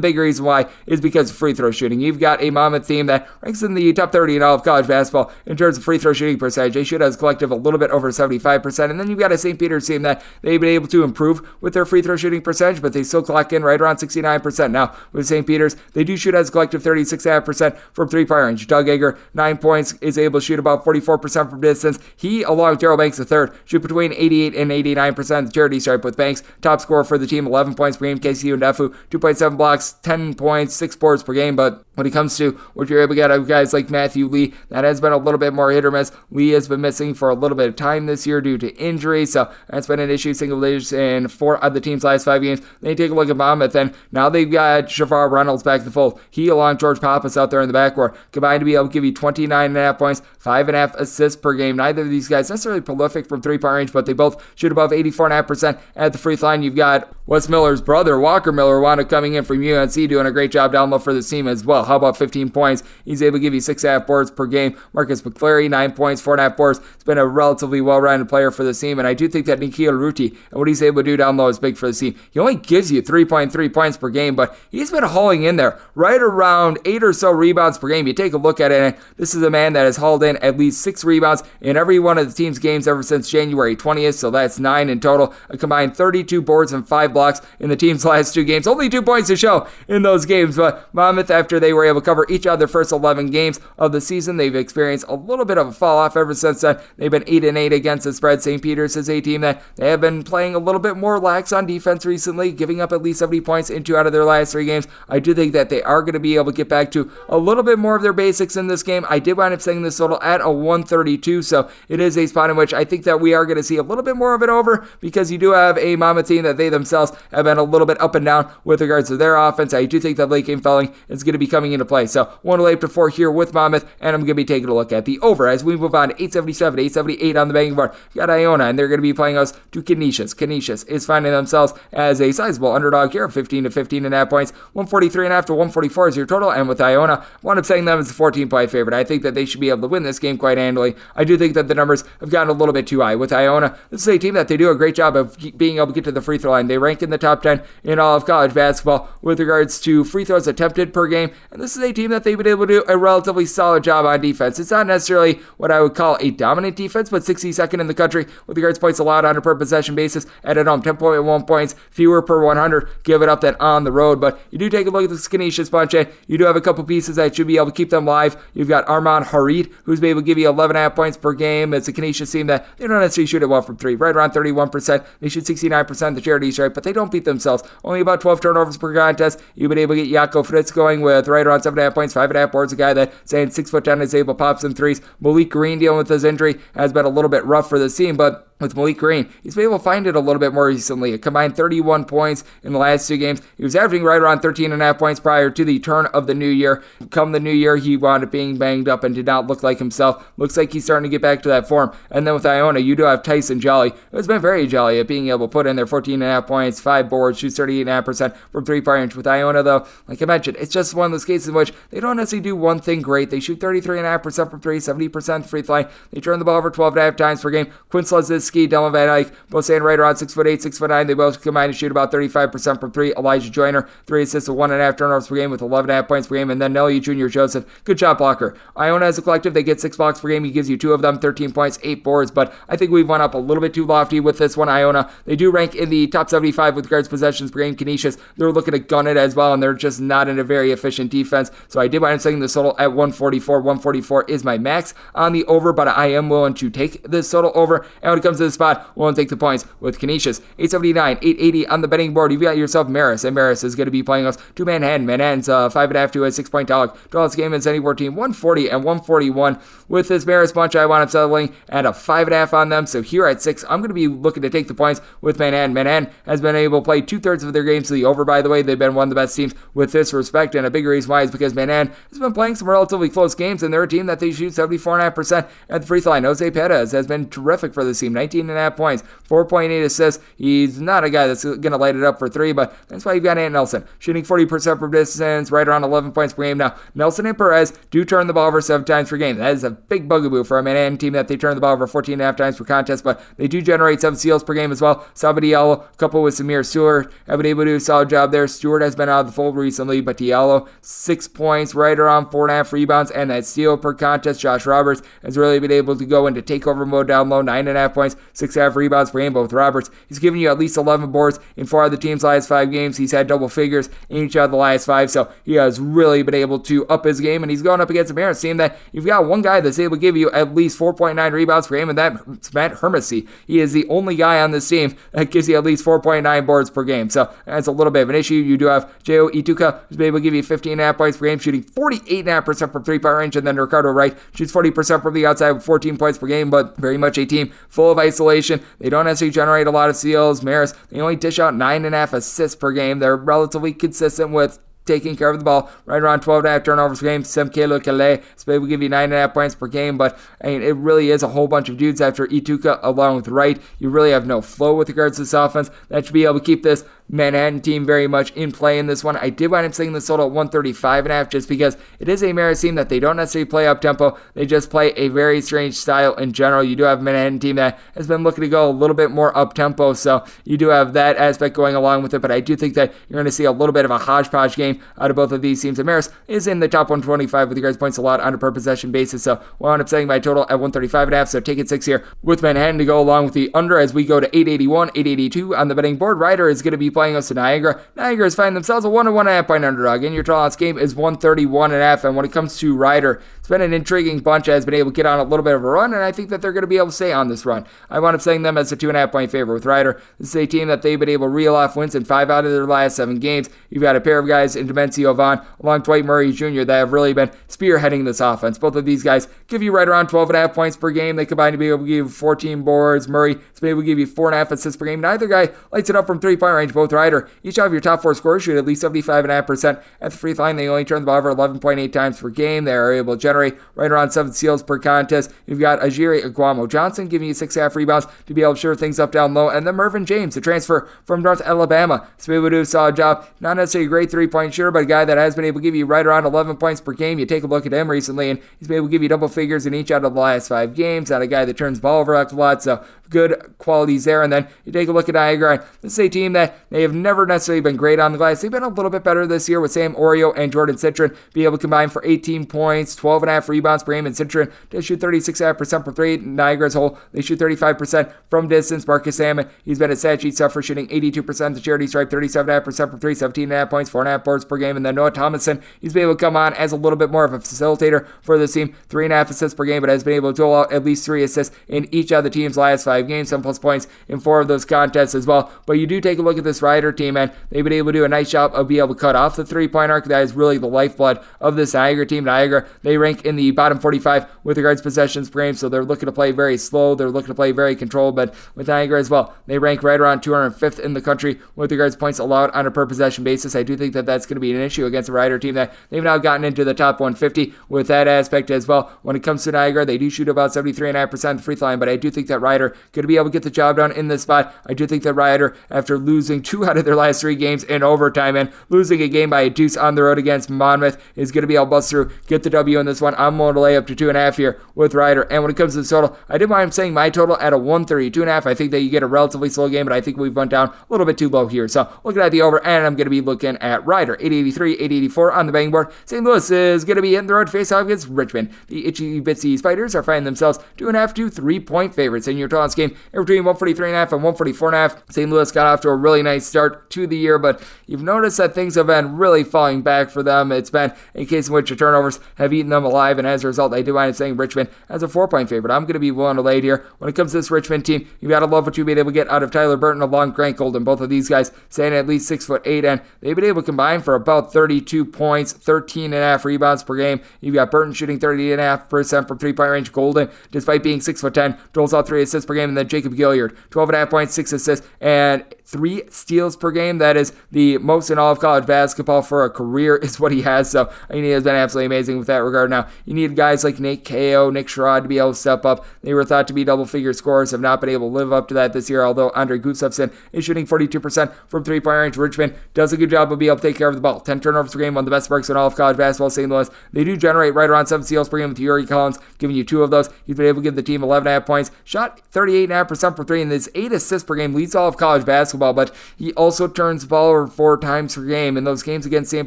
big reason why is because of free throw shooting. You've got a Monmouth team that ranks in the top 30 in all of college basketball in terms of free throw shooting percentage. They shoot as a collective a little bit over 75%. And then you've got a St. Peter's team that they've been able to improve with their free throw shooting percentage, but they still clock in right around 69%. Now, with St. Peter's, they do shoot as a collective 36.5% from three point range. Doug Edert, nine points, is able to shoot about 44% from distance. He, along with Daryl Banks III, shoot between 88 and 89% the charity stripe with Banks. Top scorer for the team, 11 points per game. KC Ndefo, 2.7 blocks, 10 points, 6 boards per game. But when it comes to what you're able to get out of guys like Matthew Lee, that has been a little bit more hit or miss. Lee has been missing for a little bit of time this year due to injury, so that's been an issue. Single digits in four of the team's last five games. They take a look at Monmouth, and now they've got Shavar Reynolds back to the fold. He, along George Papas out there in the backcourt, combined to be able to give you 29.5 points, 5.5 assists per game. Neither of these guys necessarily prolific from three point range, but they both shoot above 84.5% at the free throw line. You've got Wes Miller's brother, Walker Miller, wound up coming in from UNC, doing a great job down low for the team as well. How about 15 points? He's able to give you six half boards per game. Marcus McClary, nine points, four and a half boards. It's been a relatively well-rounded player for the team, and I do think that Nikhil Ruti and what he's able to do down low is big for the team. He only gives you 3.3 points per game, but he's been hauling in there right around eight or so rebounds per game. You take a look at it, this is a man that has hauled in at least six rebounds in every one of the team's games ever since January 20th, so that's nine in total. A combined 32 boards and five blocks in the team's last two games. Only two points to show in those games, but Monmouth, after they were able to cover each of their first 11 games of the season, they've experienced a little bit of a fall off ever since then. They've been 8 and 8 against the spread. St. Peter's is a team that they have been playing a little bit more lax on defense recently, giving up at least 70 points in two out of their last three games. I do think that they are going to be able to get back to a little bit more of their basics in this game. I did wind up saying this total at a 132, so it is a spot in which I think that we are going to see a little bit more of it over because you do have a Mama team that they themselves have been a little bit up and down with regards to their offense. I do think that late game felling is going to be coming into play. So one late to four here with Monmouth, and I'm going to be taking a look at the over as we move on to 877, 878 on the banking board. You got Iona, and they're going to be playing us to Canisius. Canisius is finding themselves as a sizable underdog here, 15 to 15 and a half points, 143 and a half to 144 is your total. And with Iona, I wound up saying them as a 14 point favorite. I think that they should be able to win this game quite handily. I do think that the numbers have gotten a little bit too high with Iona. This is a team that they do a great job of being able to get to the free throw line. They rank in the top 10 in all of college basketball with regards to free throws attempted per game. And this is a team that they've been able to do a relatively solid job on defense. It's not necessarily what I would call a dominant defense, but 62nd in the country with regards to points allowed on a per possession basis at at home. 10.1 points, fewer per 100. Under give it up than on the road. But you do take a look at the Canisius bunch, and you do have a couple pieces that should be able to keep them live. You've got Armon Harried, who's been able to give you 11.5 points per game. It's a Canisius team that they don't necessarily shoot it well from three, right around 31%. They shoot 69% the charity stripe, but they don't beat themselves. Only about 12 turnovers per contest. You've been able to get Jacco Fritz going with right around 7.5 points, 5.5 boards. A guy that saying 6 foot 10 is able to pop some threes. Malek Green dealing with his injury has been a little bit rough for the team, but with Malek Green. He's been able to find it a little bit more recently. A combined 31 points in the last two games. He was averaging right around 13 and a half points prior to the turn of the new year. Come the new year, he wound up being banged up and did not look like himself. Looks like he's starting to get back to that form. And then with Iona, you do have Tyson Jolly, who's been very jolly at being able to put in their 14 and a half points, five boards, shoots 38.5% from three point range. With Iona, though, like I mentioned, it's just one of those cases in which they don't necessarily do one thing great. They shoot 33.5% from three, 70% free throw line. They turn the ball over 12 and a half times per game. Quinn Slazinski, Dylan Van Eyck, both saying right around six foot eight, six foot nine. They both combine to shoot about 35% from three. Elijah Joyner, three assists with one and a half turnovers per game with 11 and a half points per game. And then Nelly Jr. Joseph, good shot blocker. Iona as a collective, they get six blocks per game. He gives you two of them, 13 points, eight boards. But I think we've went up a little bit too lofty with this one. Iona, they do rank in the top 75 with regards possessions per game. Canisius, they're looking to gun it as well, and they're just not in a very efficient defense. So I did wind up setting the total at 144. 144 is my max on the over, but I am willing to take this total over. And when it comes to the spot, to take the points with Canisius. 879, 880 on the betting board. You've got yourself Maris, and Marist is going to be playing us to Manhattan. Manhattan's uh, 5.5 to a 6 point dog. Drawless game is any 14, 140 and 141. With this Maris bunch, I wound up settling at a 5.5 on them. So here at 6, I'm going to be looking to take the points with Manhattan. Manhattan has been able to play two thirds of their games to the over, by the way. They've been one of the best teams with this respect, and a big reason why is because Manhattan has been playing some relatively close games, and they're a team that they shoot 74.5% at the free throw line. Jose Perez has been terrific for this team, 19.5 points, 4.8 assists. He's not a guy that's going to light it up for three, but that's why you've got Ant Nelson shooting 40% from distance, right around 11 points per game. Now, Nelson and Perez do turn the ball over seven times per game. That is a big bugaboo for a Manhattan team that they turn the ball over 14 and a half times per contest, but they do generate seven steals per game as well. Samba Diallo, coupled with Samir Stewart, have been able to do a solid job there. Stewart has been out of the fold recently, but Diallo, six points, right around four and a half rebounds, and that steal per contest. Josh Roberts has really been able to go into takeover mode down low, nine and a half points, six and a half rebounds per game. Both Roberts, he's given you at least 11 boards in four of the team's last five games. He's had double figures in each of the last five, so he has really been able to up his game, and he's going up against a Mariners team that you've got one guy that's able to give you at least 4.9 rebounds per game, and that's Matt Hermesy. He is the only guy on this team that gives you at least 4.9 boards per game, so that's a little bit of an issue. You do have Jao Ituka, who's been able to give you 15.5 points per game, shooting 48.5% from three point range, and then Ricardo Wright shoots 40% from the outside with 14 points per game, but very much a team full of isolation. They don't necessarily generate a lot of steals. Maris, they only dish out 9.5 assists per game. They're relatively consistent with taking care of the ball right around 12 and a half turnovers per game. Semkelo Calais will give you nine and a half points per game, but I mean, it really is a whole bunch of dudes after Ituka along with Wright. You really have no flow with regards to this offense. That should be able to keep this Manhattan team very much in play in this one. I did wind up saying this total at 135 and a half just because it is a Maris team that they don't necessarily play up tempo. They just play a very strange style in general. You do have Manhattan team that has been looking to go a little bit more up tempo, so you do have that aspect going along with it. But I do think that you're going to see a little bit of a hodgepodge game out of both of these teams. And Maris is in the top 125 with regards points a lot on a per possession basis. So we'll end up setting my total at 135 and a half. So take it six here with Manhattan to go along with the under as we go to 881, 882 on the betting board. Rider is going to be playing us to Niagara. Niagara is finding themselves a one and one and a half point underdog. And your this game is 131 and a half. And when it comes to Rider, it's been an intriguing bunch has been able to get on a little bit of a run, and I think that they're going to be able to stay on this run. I wound up saying them as a two and a half point favorite with Rider. This is a team that they've been able to reel off wins in five out of their last seven games. You've got a pair of guys in Dimencio Vaughn along Dwight Murray Jr. that have really been spearheading this offense. Both of these guys give you right around 12 and a half points per game. They combine to be able to give you 14 boards. Murray is able to give you four and a half assists per game. Neither guy lights it up from three point range. Both Rider. Each of your top four scorers shoot at least 75.5% at the free throw line. They only turn the ball over 11.8 times per game. They are able to generate right around seven steals per contest. You've got Ajiri Aguamo Johnson giving you six half rebounds to be able to shore things up down low. And then Mervin James, the transfer from North Alabama, been able to do a solid job. Not necessarily a great three point shooter, but a guy that has been able to give you right around 11 points per game. You take a look at him recently, and he's been able to give you double figures in each out of the last five games. Not a guy that turns ball over a lot, so good qualities there. And then you take a look at Niagara. This is a team that they have never necessarily been great on the glass. They've been a little bit better this year with Sam Iorio and Jordan Cintron being able to combine for 18 points, 12 and a half rebounds per game. And Cintron they shoot 36.5% from three. Niagara as whole, they shoot 35% from distance. Marcus Salmon, he's been a stat sheet stuff for shooting 82% the charity stripe, 37.5% from three, 17.5 points, 4.5 boards per game. And then Noah Thomason, he's been able to come on as a little bit more of a facilitator for this team, 3.5 assists per game, but has been able to dole out at least three assists in each of the team's last five games, 7 plus points in four of those contests as well. But you do take a look at this Rider team, and they've been able to do a nice job of being able to cut off the three point arc. That is really the lifeblood of this Niagara team. Niagara, they rank rank in the bottom 45 with regards to possessions per game, so they're looking to play very slow. They're looking to play very controlled, but with Niagara as well, they rank right around 205th in the country with regards to points allowed on a per possession basis. I do think that that's going to be an issue against a Rider team that they've now gotten into the top 150 with that aspect as well. When it comes to Niagara, they do shoot about 73.5% the free throw line, but I do think that Rider going to be able to get the job done in this spot. I do think that Rider, after losing two out of their last three games in overtime and losing a game by a deuce on the road against Monmouth, is going to be able to bust through, get the W in this one. I'm going to lay up to two and a half here with Rider. And when it comes to the total, I did mind saying my total at a 132 and a half. I think that you get a relatively slow game, but I think we've went down a little bit too low here. So looking at the over, and I'm going to be looking at Rider 883, 884 on the betting board. St. Louis is going to be in the road face off against Richmond. The Itchy Bitsy Spiders are finding themselves two and a half to three point favorites in your total game in between 143 and a half and 144 and a half. St. Louis got off to a really nice start to the year, but you've noticed that things have been really falling back for them. It's been a case in which the turnovers have eaten them alive, and as a result, I do wind up saying Richmond as a four point favorite. I'm going to be willing to lay it here. When it comes to this Richmond team, you got to love what you've been able to get out of Tyler Burton along Grant Golden. Both of these guys standing at least six foot eight, and they've been able to combine for about 32 points, 13 and a half rebounds per game. You've got Burton shooting 30.5% from three point range. Golden, despite being six foot ten, doles out three assists per game, and then Jacob Gilyard, 12 and a half points, six assists, and three steals per game. That is the most in all of college basketball for a career, is what he has. So I mean, he has been absolutely amazing with that regard. Now, you need guys like Nate Ko, Nick Sherrod to be able to step up. They were thought to be double figure scorers, have not been able to live up to that this year, although Andre Gustavson is shooting 42% from three point range. Richmond does a good job of being able to take care of the ball. 10 turnovers per game, one of the best marks in all of college basketball. St. Louis, they do generate right around seven steals per game with Yuri Collins, giving you two of those. He's been able to give the team 11.5 points, shot 38.5% for three, and his eight assists per game leads all of college basketball, but he also turns the ball over four times per game. In those games against St.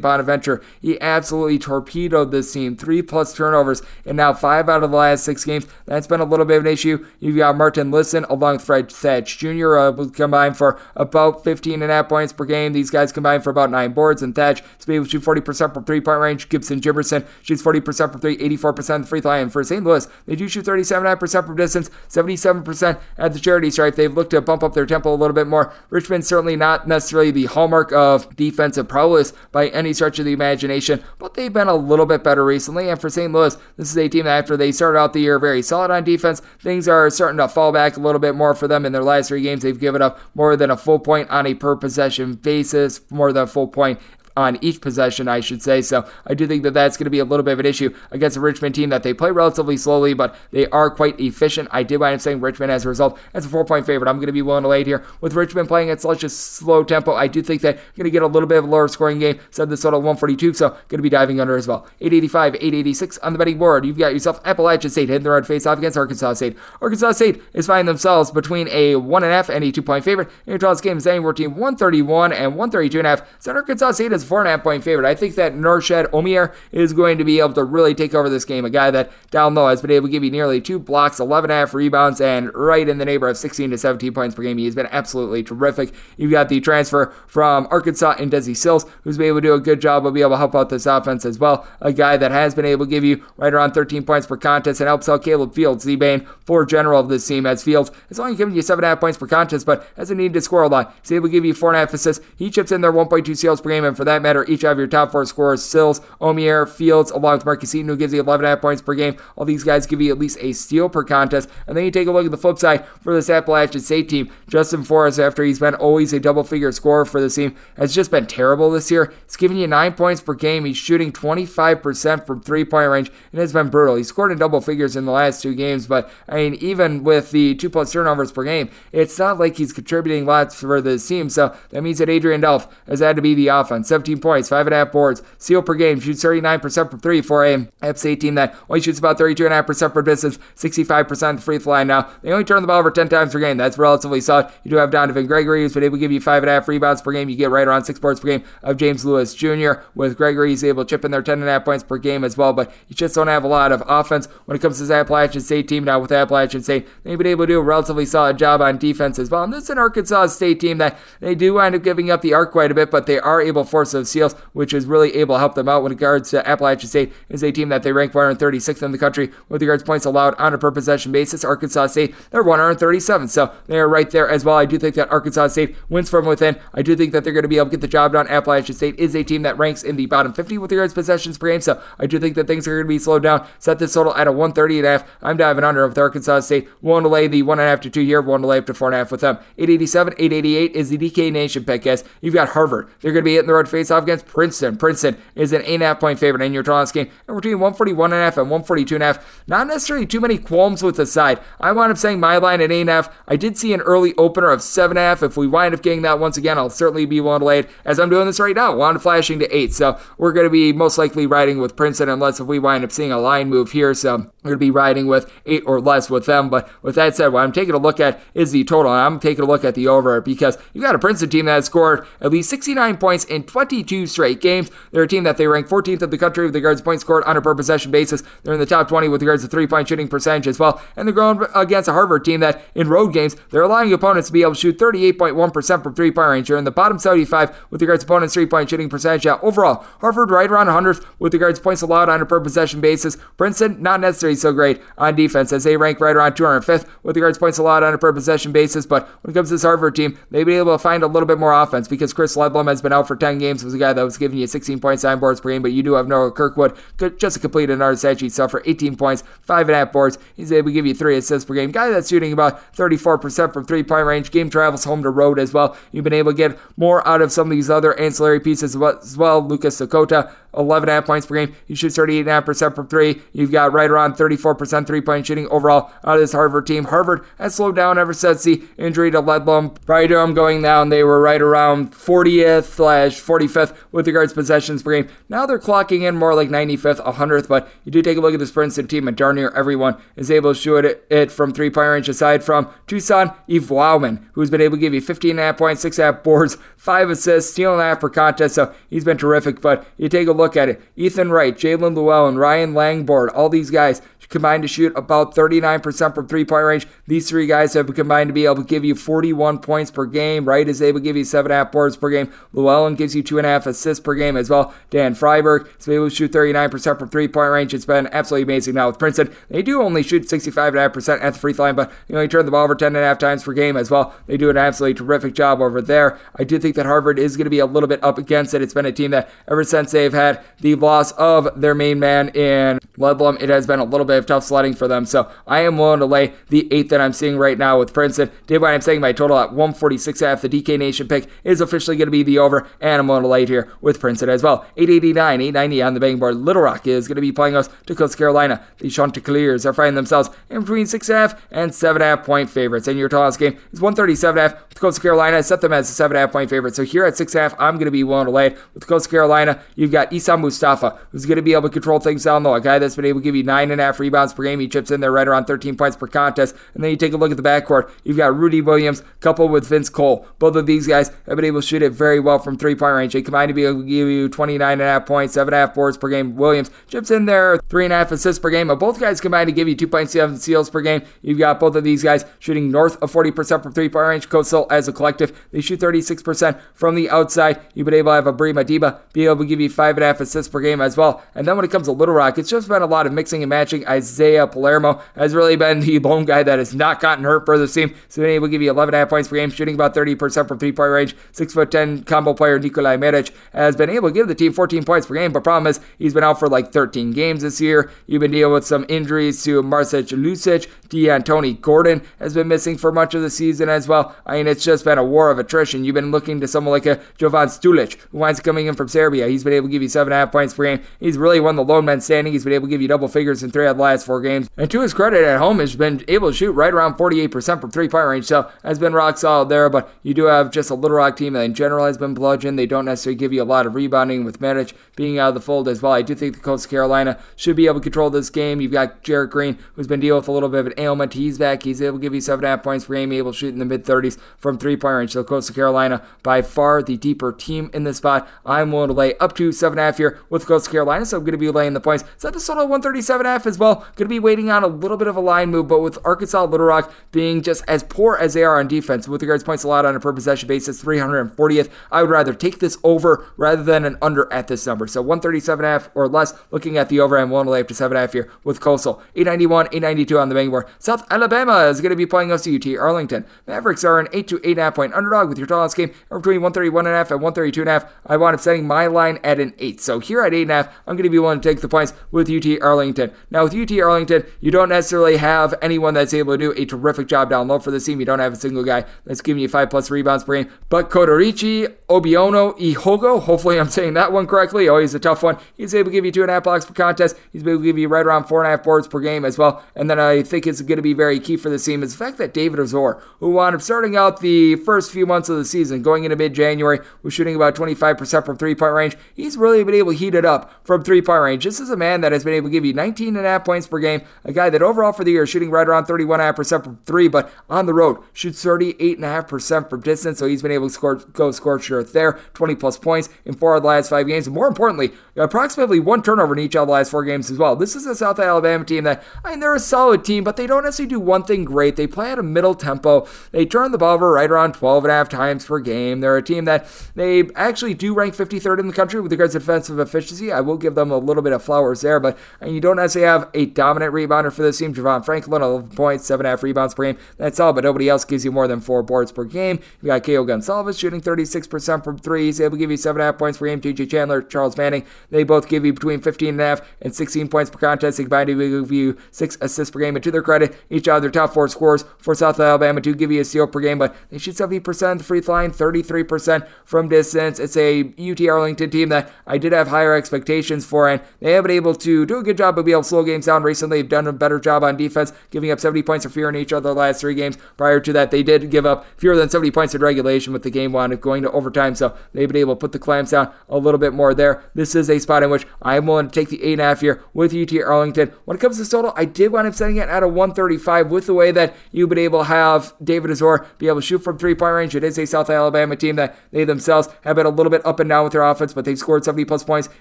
Bonaventure, he absolutely torpedoed this team. Three plus turnovers, and now five out of the last six games. That's been a little bit of an issue. You've got Marten Linssen along with Fred Thatch Jr. Uh, combined for about 15 and a half points per game. These guys combined for about nine boards, and Thatch is able to shoot 40% from three point range. Gibson Jimerson shoots 40% from three, 84% the free throw And For St. Louis, they do shoot 37.5% from distance, 77% at the charity stripe. They've looked to bump up their tempo a little bit more. Richmond certainly not necessarily the hallmark of defensive prowess by any stretch of the imagination, but they've been a little bit better recently. And for St. Louis, this is a team that after they started out the year very solid on defense, things are starting to fall back a little bit more for them in their last three games. They've given up more than a full point on a per possession basis, more than a full point on each possession, I should say. So I do think that that's going to be a little bit of an issue against a Richmond team that they play relatively slowly, but they are quite efficient. I did wind up saying Richmond as a result as a four point favorite. I'm going to be willing to lay it here with Richmond playing at such a slow tempo. I do think that you're going to get a little bit of a lower scoring game. Said this total 142, so going to be diving under as well. 885, 886 on the betting board. You've got yourself Appalachian State hitting the road face off against Arkansas State. Arkansas State is finding themselves between a one and a half and a two point favorite. In your game is anywhere between 131 and 132 and a half. So Arkansas State is four and a half point favorite. I think that Norchad Omier is going to be able to really take over this game. A guy that down low has been able to give you nearly two blocks, 11 and a half rebounds, and right in the neighborhood of 16 to 17 points per game. He's been absolutely terrific. You've got the transfer from Arkansas in Desi Sills, who's been able to do a good job of being able to help out this offense as well. A guy that has been able to give you right around 13 points per contest and helps out Caleb Fields, the main floor general of this team. As Fields is only giving you 7.5 points per contest, but hasn't needed to score a lot. He's able to give you 4.5 assists. He chips in their 1.2 steals per game, and for that matter, each of your top four scorers, Sills, Omier, Fields, along with Marcus Eaton, who gives you 11.5 points per game. All these guys give you at least a steal per contest. And then you take a look at the flip side for this Appalachian State team. Justin Forrest, after he's been always a double figure scorer for the team, has just been terrible this year. He's giving you 9 points per game. He's shooting 25% from three point range, and it's been brutal. He scored in double figures in the last two games, but I mean, even with the two plus turnovers per game, it's not like he's contributing lots for the team. So that means that Adrian Delph has had to be the offense. 17 points, 5.5 boards, steal per game, shoots 39% from three for a State team that only shoots about 32.5% from distance, 65% the free throw line. Now, they only turn the ball over 10 times per game. That's relatively solid. You do have Donovan Gregory, who's been able to give you 5.5 rebounds per game. You get right around 6 boards per game of James Lewis Jr. With Gregory, he's able to chip in their 10.5 points per game as well, but you just don't have a lot of offense when it comes to this Appalachian State team. Now, with Appalachian State, they've been able to do a relatively solid job on defense as well. And this is an Arkansas State team that they do wind up giving up the arc quite a bit, but they are able to force defensive seals, which is really able to help them out when it regards to Appalachian State is a team that they rank 136th in the country with regards points allowed on a per possession basis. Arkansas State, they're 137, so they are right there as well. I do think that Arkansas State wins from within. I do think that they're going to be able to get the job done. Appalachian State is a team that ranks in the bottom 50 with regards possessions per game, so I do think that things are going to be slowed down. Set this total at a 130 and a half. I'm diving under with Arkansas State. Willing to lay the one and a half to two here, one to lay up to four and a half with them. 887, 888 is the DK Nation pick, guys. You've got Harvard. They're going to be hitting the road face off against Princeton. Princeton is an eight and a half point favorite in your toss game, and between 141 and a half and 142 and a half. Not necessarily too many qualms with the side. I wound up saying my line at eight and a half. I did see an early opener of seven and a half. If we wind up getting that once again, I'll certainly be willing to lay it. As I'm doing this right now, wound up flashing to eight. So we're going to be most likely riding with Princeton unless if we wind up seeing a line move here. So we're going to be riding with eight or less with them. But with that said, what I'm taking a look at is the total. I'm taking a look at the over because you've got a Princeton team that has scored at least 69 points in 22 straight games. They're a team that they rank 14th of the country with regards to points scored on a per possession basis. They're in the top 20 with regards to three point shooting percentage as well. And they're going against a Harvard team that in road games, they're allowing opponents to be able to shoot 38.1% from three point range. They're in the bottom 75 with regards to opponents' three point shooting percentage. Yeah, overall, Harvard right around 100th with regards to points allowed on a per possession basis. Princeton, not necessarily so great on defense as they rank right around 205th with regards to points allowed on a per possession basis. But when it comes to this Harvard team, they've been able to find a little bit more offense because Chris Ledlum has been out for 10 games. Was a guy that was giving you 16 points, nine boards per game, but you do have Noah Kirkwood just to complete another stat sheet. So for 18 points, five and a half boards, he's able to give you three assists per game. Guy that's shooting about 34% from three point range. Game travels home to road as well. You've been able to get more out of some of these other ancillary pieces as well. Lucas Sakota, 11.5 points per game. You shoot 38.5% from three. You've got right around 34% three point shooting overall out of this Harvard team. Harvard has slowed down ever since the injury to Ledlum. Prior to him going down, they were right around 40th slash 45th with regards to possessions per game. Now they're clocking in more like 95th, 100th, but you do take a look at this Princeton team, and darn near everyone is able to shoot it, from three point range aside from Tucson Eve Wowman, who's been able to give you 15.5 points, 6.5 boards, 5 assists, steal and a half per contest, so he's been terrific. But you take a look at it. Ethan Wright, Jalen Llewellyn, Ryan Langborg, all these guys combined to shoot about 39% from three point range. These three guys have combined to be able to give you 41 points per game. Wright is able to give you 7.5 boards per game. Llewellyn gives you 2.5 assists per game as well. Dan Freiberg is able to shoot 39% from three point range. It's been absolutely amazing now with Princeton. They do only shoot 65.5% at the free throw line, but you they only turn the ball over 10.5 times per game as well. They do an absolutely terrific job over there. I do think that Harvard is going to be a little bit up against it. It's been a team that ever since they've had the loss of their main man in Ledlum, it has been a little bit of tough sledding for them. So I am willing to lay the eight that I'm seeing right now with Princeton. Did what I'm saying my total at 146 half. The DK Nation pick is officially going to be the over, and I'm willing to lay it here with Princeton as well. 889, 890 on the betting board. Little Rock is going to be playing us to Coastal Carolina. The Chanticleers are finding themselves in between six half and seven half point favorites. And your toss game is 137 and a half with Coastal Carolina. Set them as a seven half point favorite. So here at six half, I'm going to be willing to lay it with Coastal Carolina. You've got Essam Mustafa, who's going to be able to control things down low. A guy that's been able to give you nine and a half rebounds per game. He chips in there right around 13 points per contest. And then you take a look at the backcourt. You've got Rudy Williams coupled with Vince Cole. Both of these guys have been able to shoot it very well from three point range. They combine to be able to give you 29 and a half points, seven and a half boards per game. Williams chips in there three and a half assists per game. But both guys combine to give you 2.7 steals per game. You've got both of these guys shooting north of 40% from three point range. Coastal as a collective, they shoot 36% from the outside. You've been able to have a Ebrima Dibba be able to give you five and a half assists per game as well. And then when it comes to Little Rock, it's just been a lot of mixing and matching. Isaiah Palermo has really been the lone guy that has not gotten hurt for the team. So been will give you 11 and a half points per game, shooting about 30% from three point range. Six foot ten combo player Nikolai Medic has been able to give the team 14 points per game. But problem is he's been out for like 13 games this year. You've been dealing with some injuries to Marcic Lucic. D'Antoni Gordon has been missing for much of the season as well. I mean, it's just been a war of attrition. You've been looking to someone like a Jovan Stulic, who winds up coming in from Serbia. He's been able to give you seven and a half points per game. He's really won the lone man standing. He's been able to give you double figures in three out of last four games. And to his credit at home, has been able to shoot right around 48% from three point range. So has been rock solid there. But you do have just a Little Rock team that in general has been bludgeoned. They don't necessarily give you a lot of rebounding with Medic being out of the fold as well. I do think the Coastal Carolina should be able to control this game. You've got Jarrett Green, who's been dealing with a little bit of an ailment. He's back. He's able to give you seven and a half points per game, able to shoot in the mid 30s from three point range. So Coastal Carolina, by far the deeper team in this spot. I'm willing to lay up to seven and a half here with Coastal Carolina, so I'm going to be laying the points. Set the total 137 half as well. Going to be waiting on a little bit of a line move, but with Arkansas Little Rock being just as poor as they are on defense, with regards points allowed on a per possession basis, 340th, I would rather take this over rather than an under at this number. So 137 half or less. Looking at the over, I'm willing to lay up to seven half here with Coastal. 891, 892 on the betting board. South Alabama is going to be playing us UT Arlington. Mavericks are an 8 to 8.5 point underdog with your total game between 131 and a half and 132 and a half. I wound up setting my line at an 8. So here at 8.5, I'm going to be willing to take the points with UT Arlington. Now, with UT Arlington, you don't necessarily have anyone that's able to do a terrific job down low for the team. You don't have a single guy that's giving you five plus rebounds per game. But Kodorichi Obiono Ihogo, hopefully I'm saying that one correctly. Oh, he's a tough one. He's able to give you two and a half blocks per contest. He's able to give you right around four and a half boards per game as well. And then I think it's going to be very key for the team is the fact that David Azore, who wound up starting out the first few months of the season, going into mid January, was shooting about 25% from three point range. He's really been able to heat it up from three point range. This is a man that has been able to give you 19 and a half points per game. A guy that overall for the year is shooting right around 31.5% from three, but on the road shoots 38.5% from distance. So he's been able to score, go scorched earth there. 20 plus points in four of the last five games. And more importantly, approximately one turnover in each of the last four games as well. This is a South Alabama team that, I mean, they're a solid team, but they don't necessarily do one thing great. They play at a middle tempo. They turn the ball over right around 12 and a half times per game. They're a team that they actually do rank 53rd in the country with regards to defensive efficiency. I will give them a little bit of flowers there, but you don't necessarily have a dominant rebounder for this team. Javon Franklin, 11 points, 7.5 rebounds per game. That's all, but nobody else gives you more than four boards per game. You got Keo Gonsalves shooting 36% from three. He's able to give you 7.5 points per game. TJ Chandler, Charles Manning, they both give you between 15.5 and 16 points per contest. They combined to give you six assists per game. And to their credit, each of their top four scores for South Alabama do give you a steal per game, but they shoot 70% the free throw line, 33% from distance. It's a UT Arlington team that I did have higher expectations for, and they have been able to do a good job of being able to slow games down recently. They've done a better job on defense, giving up 70 points or fewer in each of their last three games. Prior to that, they did give up fewer than 70 points in regulation with the game wound up going to overtime, so they've been able to put the clamps down a little bit more there. This is a spot in which I'm willing to take the 8.5 here with UT Arlington. When it comes to total, I did wind up setting it at a 135 with the way that you've been able to have David Azore be able to shoot from three point range. It is a South Alabama team that they themselves have been a little bit up and down with their offense, but they've scored 70 plus points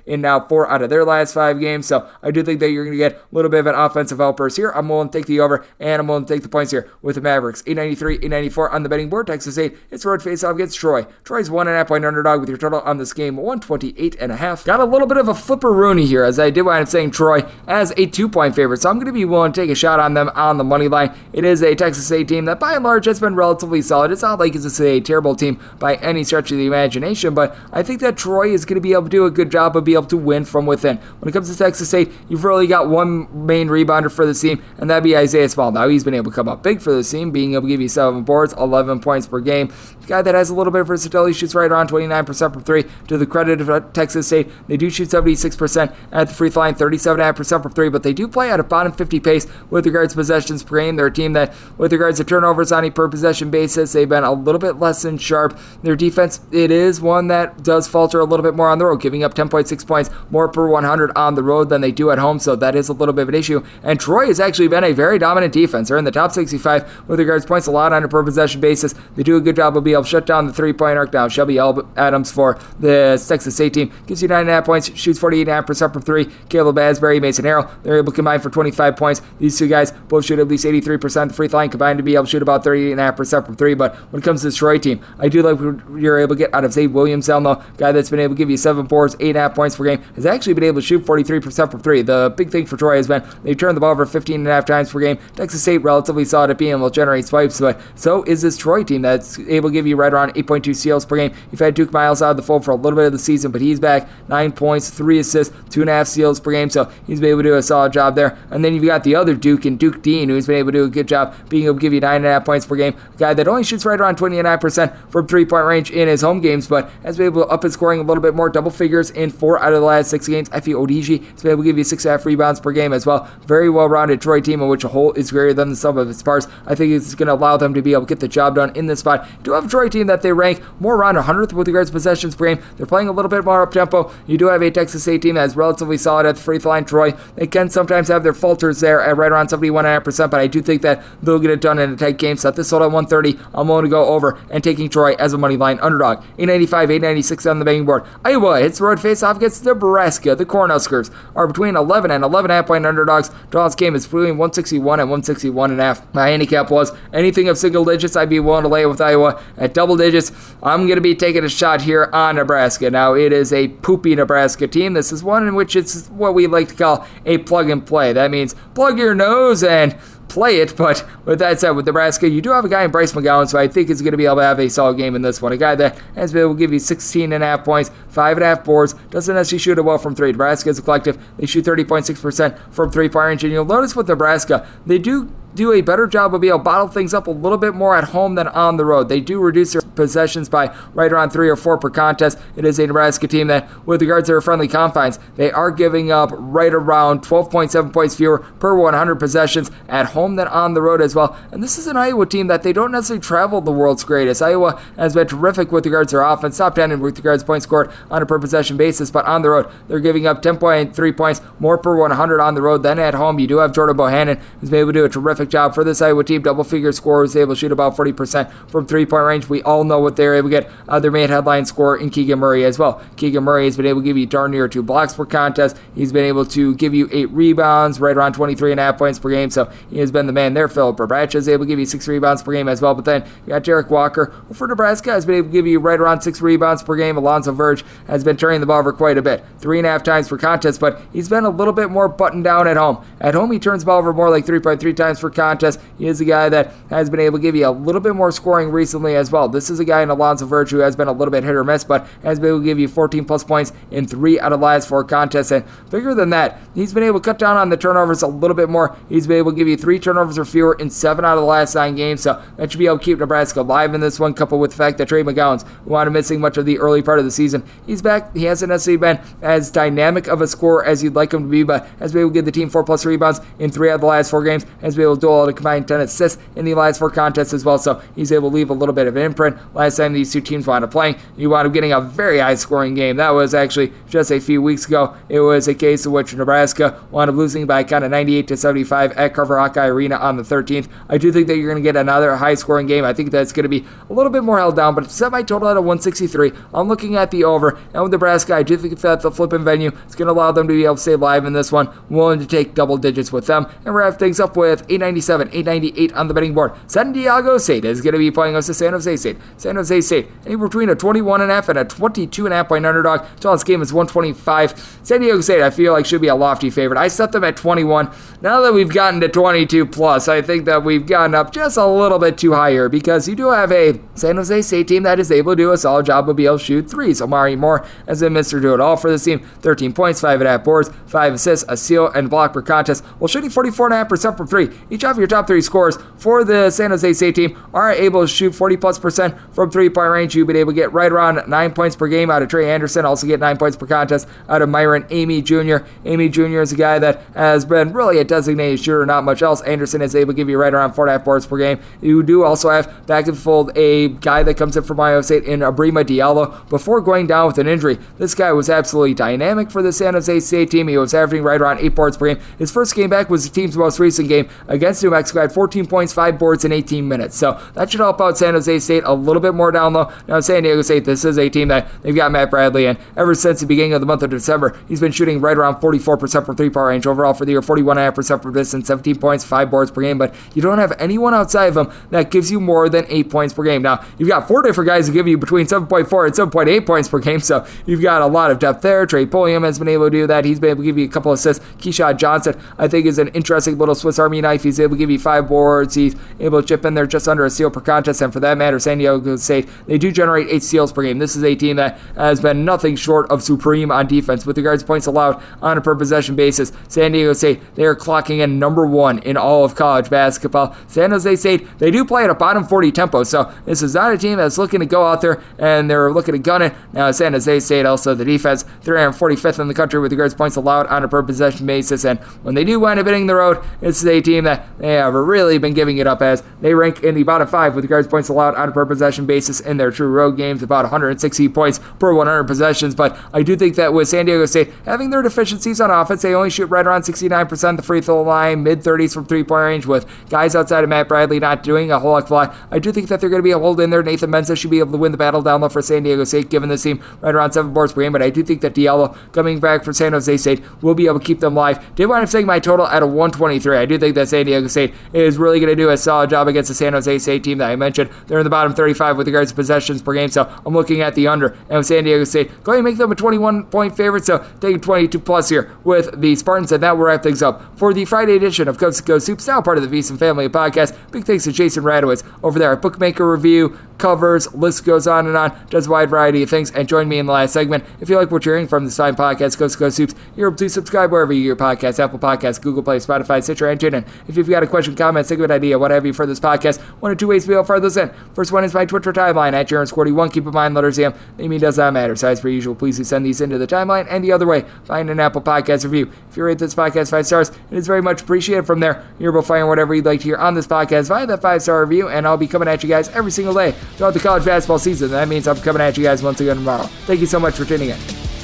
in now four out of their last five games. So I do think that you're going to get little bit of an offensive outburst here. I'm willing to take the over and I'm willing to take the points here with the Mavericks. 893, 894 on the betting board. Texas 8. It's road face off against Troy. Troy's one and a half point underdog with your total on this game 128 and a half. Got a little bit of a flipper Rooney here as I did wind up saying Troy as a two point favorite. So I'm going to be willing to take a shot on them on the money line. It is a Texas A team that by and large has been relatively solid. It's not like it's a terrible team by any stretch of the imagination, but I think that Troy is going to be able to do a good job of being able to win from within. When it comes to Texas State, you've really got one main rebounder for the team, and that'd be Isaiah Small. Now he's been able to come up big for the team, being able to give you seven boards, 11 points per game. The guy that has a little bit of versatility shoots right around 29% from three. To the credit of Texas State, they do shoot 76% at the free throw line, 37.5% from three, but they do play at a bottom 50 pace with regards to possessions per game. They're a team that, with regards to turnovers on a per possession basis, they've been a little bit less than sharp. Their defense, it is one that does falter a little bit more on the road, giving up 10.6 points more per 100 on the road than they do at home, so that is a little bit of an issue. And Troy has actually been a very dominant defense. They're in the top 65 with regards points allowed on a per possession basis. They do a good job of being able to shut down the three point arc. Now, Shelby Adams for the Texas State team gives you 9.5 points, shoots 48.5% from three. Caleb Asberry, Mason Harrell, they're able to combine for 25 points. These two guys both shoot at least 83% the free throw line, combined to be able to shoot about 38.5% from three. But when it comes to this Troy team, I do like what you're able to get out of Zay Williams, down though, guy that's been able to give you seven boards, 8.5 points per game, has actually been able to shoot 43% from three. The big thing for Troy they've turned the ball over 15 and a half times per game. Texas State relatively solid at being able to generate swipes, but so is this Troy team that's able to give you right around 8.2 steals per game. You've had Duke Miles out of the fold for a little bit of the season, but he's back. Nine points, three assists, two and a half steals per game, so he's been able to do a solid job there. And then you've got the other Duke and Duke Deen, who's been able to do a good job being able to give you nine and a half points per game. A guy that only shoots right around 29% from three point range in his home games, but has been able to up his scoring a little bit more, double figures in four out of the last six games. Efe Odigie has been able to give you six and a half rebounds per game as well. Very well rounded Troy team, in which a whole is greater than the sum of its parts. I think it's going to allow them to be able to get the job done in this spot. You do have a Troy team that they rank more around 100th with regards to possessions per game. They're playing a little bit more up tempo. You do have a Texas State team that's relatively solid at the free throw line. Troy, they can sometimes have their falters there at right around 71.5%, but I do think that they'll get it done in a tight game. Set this total at 130. I'm willing to go over and taking Troy as a money line underdog. 895, 896 on the betting board. Iowa hits the road face off against Nebraska. The Cornhuskers are between 11 and 11 half point underdogs. Draw this game is between 161 and 161 and a half. My handicap was anything of single digits, I'd be willing to lay it with Iowa. At double digits, I'm going to be taking a shot here on Nebraska. Now, it is a poopy Nebraska team. This is one in which it's what we like to call a plug and play. That means plug your nose and play it. But with that said, with Nebraska, you do have a guy in Bryce McGowan, so I think is going to be able to have a solid game in this one. A guy that has been able to give you 16 and a half points, five and a half boards, doesn't necessarily shoot it well from three. Nebraska as a collective, they shoot 30.6% from three point range, and you'll notice with Nebraska, they do do a better job of being able to bottle things up a little bit more at home than on the road. They do reduce their possessions by right around three or four per contest. It is a Nebraska team that, with regards to their friendly confines, they are giving up right around 12.7 points fewer per 100 possessions at home than on the road as well. And this is an Iowa team that they don't necessarily travel the world's greatest. Iowa has been terrific with regards to their offense, top 10 with regards to points scored on a per possession basis, but on the road, they're giving up 10.3 points more per 100 on the road than at home. You do have Jordan Bohannon, who's been able to do a terrific job for this Iowa team. Double figure scores, able to shoot about 40% from three point range. We all know what they're able to get. Uh, their main headline score in Keegan Murray as well. Keegan Murray has been able to give you darn near two blocks per contest. He's been able to give you eight rebounds, right around 23 and a half points per game. So he has been the man there. Philip Rebraca is able to give you six rebounds per game as well. But then you got Derek Walker, for Nebraska has been able to give you right around six rebounds per game. Alonzo Verge has been turning the ball over quite a bit, three and a half times per contest, but he's been a little bit more buttoned down at home. At home, he turns the ball over more like 3.3 times contest. He is a guy that has been able to give you a little bit more scoring recently as well. This is a guy in Alonzo Verge who has been a little bit hit or miss, but has been able to give you 14 plus points in three out of the last four contests. And bigger than that, he's been able to cut down on the turnovers a little bit more. He's been able to give you three turnovers or fewer in seven out of the last nine games. So that should be able to keep Nebraska alive in this one, coupled with the fact that Trey McGowens who wanted missing much of the early part of the season, he's back. He hasn't necessarily been as dynamic of a scorer as you'd like him to be, but has been able to give the team four plus rebounds in three out of the last four games, has been able to do all the combined 10 assists in the last four contests as well. So he's able to leave a little bit of an imprint. Last time these two teams wound up playing, you wound up getting a very high scoring game. That was actually just a few weeks ago. It was a case in which Nebraska wound up losing by a kind of 98 to 75 at Carver Hawkeye Arena on the 13th. I do think that you're going to get another high scoring game. I think that's going to be a little bit more held down, but set my total at a 163. I'm looking at the over. And with Nebraska, I do think that the flipping venue is going to allow them to be able to stay live in this one. Willing to take double digits with them. And wrap things up with 897, 898 on the betting board. San Diego State is going to be playing us to San Jose State. San Jose State, anywhere between a 21.5 and a 22.5 point underdog. This game is 125. San Diego State, I feel like, should be a lofty favorite. I set them at 21. Now that we've gotten to 22 plus, I think that we've gotten up just a little bit too higher because you do have a San Jose State team that is able to do a solid job of being able to shoot threes. Omari Moore has been Mr. Do It All for this team. 13 points, 5.5 boards, 5 assists, a steal, and block per contest while shooting 44.5% from three. Each of your top three scores for the San Jose State team are able to shoot 40 plus percent from three point range. You've been able to get right around nine points per game out of Trey Anderson. Also get nine points per contest out of Myron Amey Jr. Amey Jr. is a guy that has been really a designated shooter, not much else. Anderson is able to give you right around four and a half boards per game. You do also have back and fold a guy that comes in from Iowa State in Ibrahima Diallo before going down with an injury. This guy was absolutely dynamic for the San Jose State team. He was averaging right around eight boards per game. His first game back was the team's most recent game against New Mexico. Had 14 points, five boards in 18 minutes. So that should help out San Jose State a little bit more down low. Now, San Diego State, this is a team that they've got Matt Bradley, and ever since the beginning of the month of December, he's been shooting right around 44% from three point range overall for the year, 41.5% from distance, 17 points, five boards per game. But you don't have anyone outside of him that gives you more than eight points per game. Now, you've got four different guys who give you between 7.4 and 7.8 points per game, so you've got a lot of depth there. Trey Pulliam has been able to do that. He's been able to give you a couple assists. Keshad Johnson, I think, is an interesting little Swiss Army knife. He's able to give you five boards. He's able to chip in there just under a steal per contest, and for that matter, San Diego State, they do generate eight steals per game. This is a team that has been nothing short of supreme on defense with regards to points allowed on a per possession basis. San Diego State, they are clocking in number one in all of college basketball. San Jose State, they do play at a bottom 40 tempo, so this is not a team that's looking to go out there and they're looking to gun it. Now, San Jose State, also the defense, 345th in the country with regards to points allowed on a per possession basis, and when they do wind up hitting the road, it's a team that they have really been giving it up as they rank in the bottom five with regards to points allowed on a per possession basis in their true road games, about 160 points per 100 possessions. But I do think that with San Diego State having their deficiencies on offense, they only shoot right around 69% the free throw line, mid 30s from three point range, with guys outside of Matt Bradley not doing a whole lot. I do think that they're going to be able to hold in there. Nathan Mensah should be able to win the battle down low for San Diego State, given the team right around seven boards per game. But I do think that Diallo coming back for San Jose State will be able to keep them live. Did wind up saying my total at a 123. I do think that San Diego State is really going to do a solid job against the San Jose State team that I mentioned. They're in the bottom 35 with regards to possessions per game, so I'm looking at the under. And with San Diego State, going to make them a 21 point favorite, so taking 22 plus here with the Spartans, and that will wrap things up for the Friday edition of Coast to Coast Hoops, now part of the VSiN Family Podcast. Big thanks to Jason Radowitz over there at Bookmaker Review, covers, list goes on and on, does a wide variety of things, and join me in the last segment. If you like what you're hearing from this fine podcast, Coast to Coast Hoops, you're able to subscribe wherever you hear podcasts, Apple Podcasts, Google Play, Spotify, Stitcher, and TuneIn. If you've got a question, comment, segment idea, what have you for this podcast, one or two ways to further those in. First one is my Twitter timeline at Jarens41. Keep in mind, letters M, mean does not matter. As per usual, please do send these into the timeline. And the other way, find an Apple Podcast review. If you rate this podcast five stars, it is very much appreciated. From there, you're able to find whatever you'd like to hear on this podcast via that five star review, and I'll be coming at you guys every single day throughout the college basketball season. That means I'm coming at you guys once again tomorrow. Thank you so much for tuning in.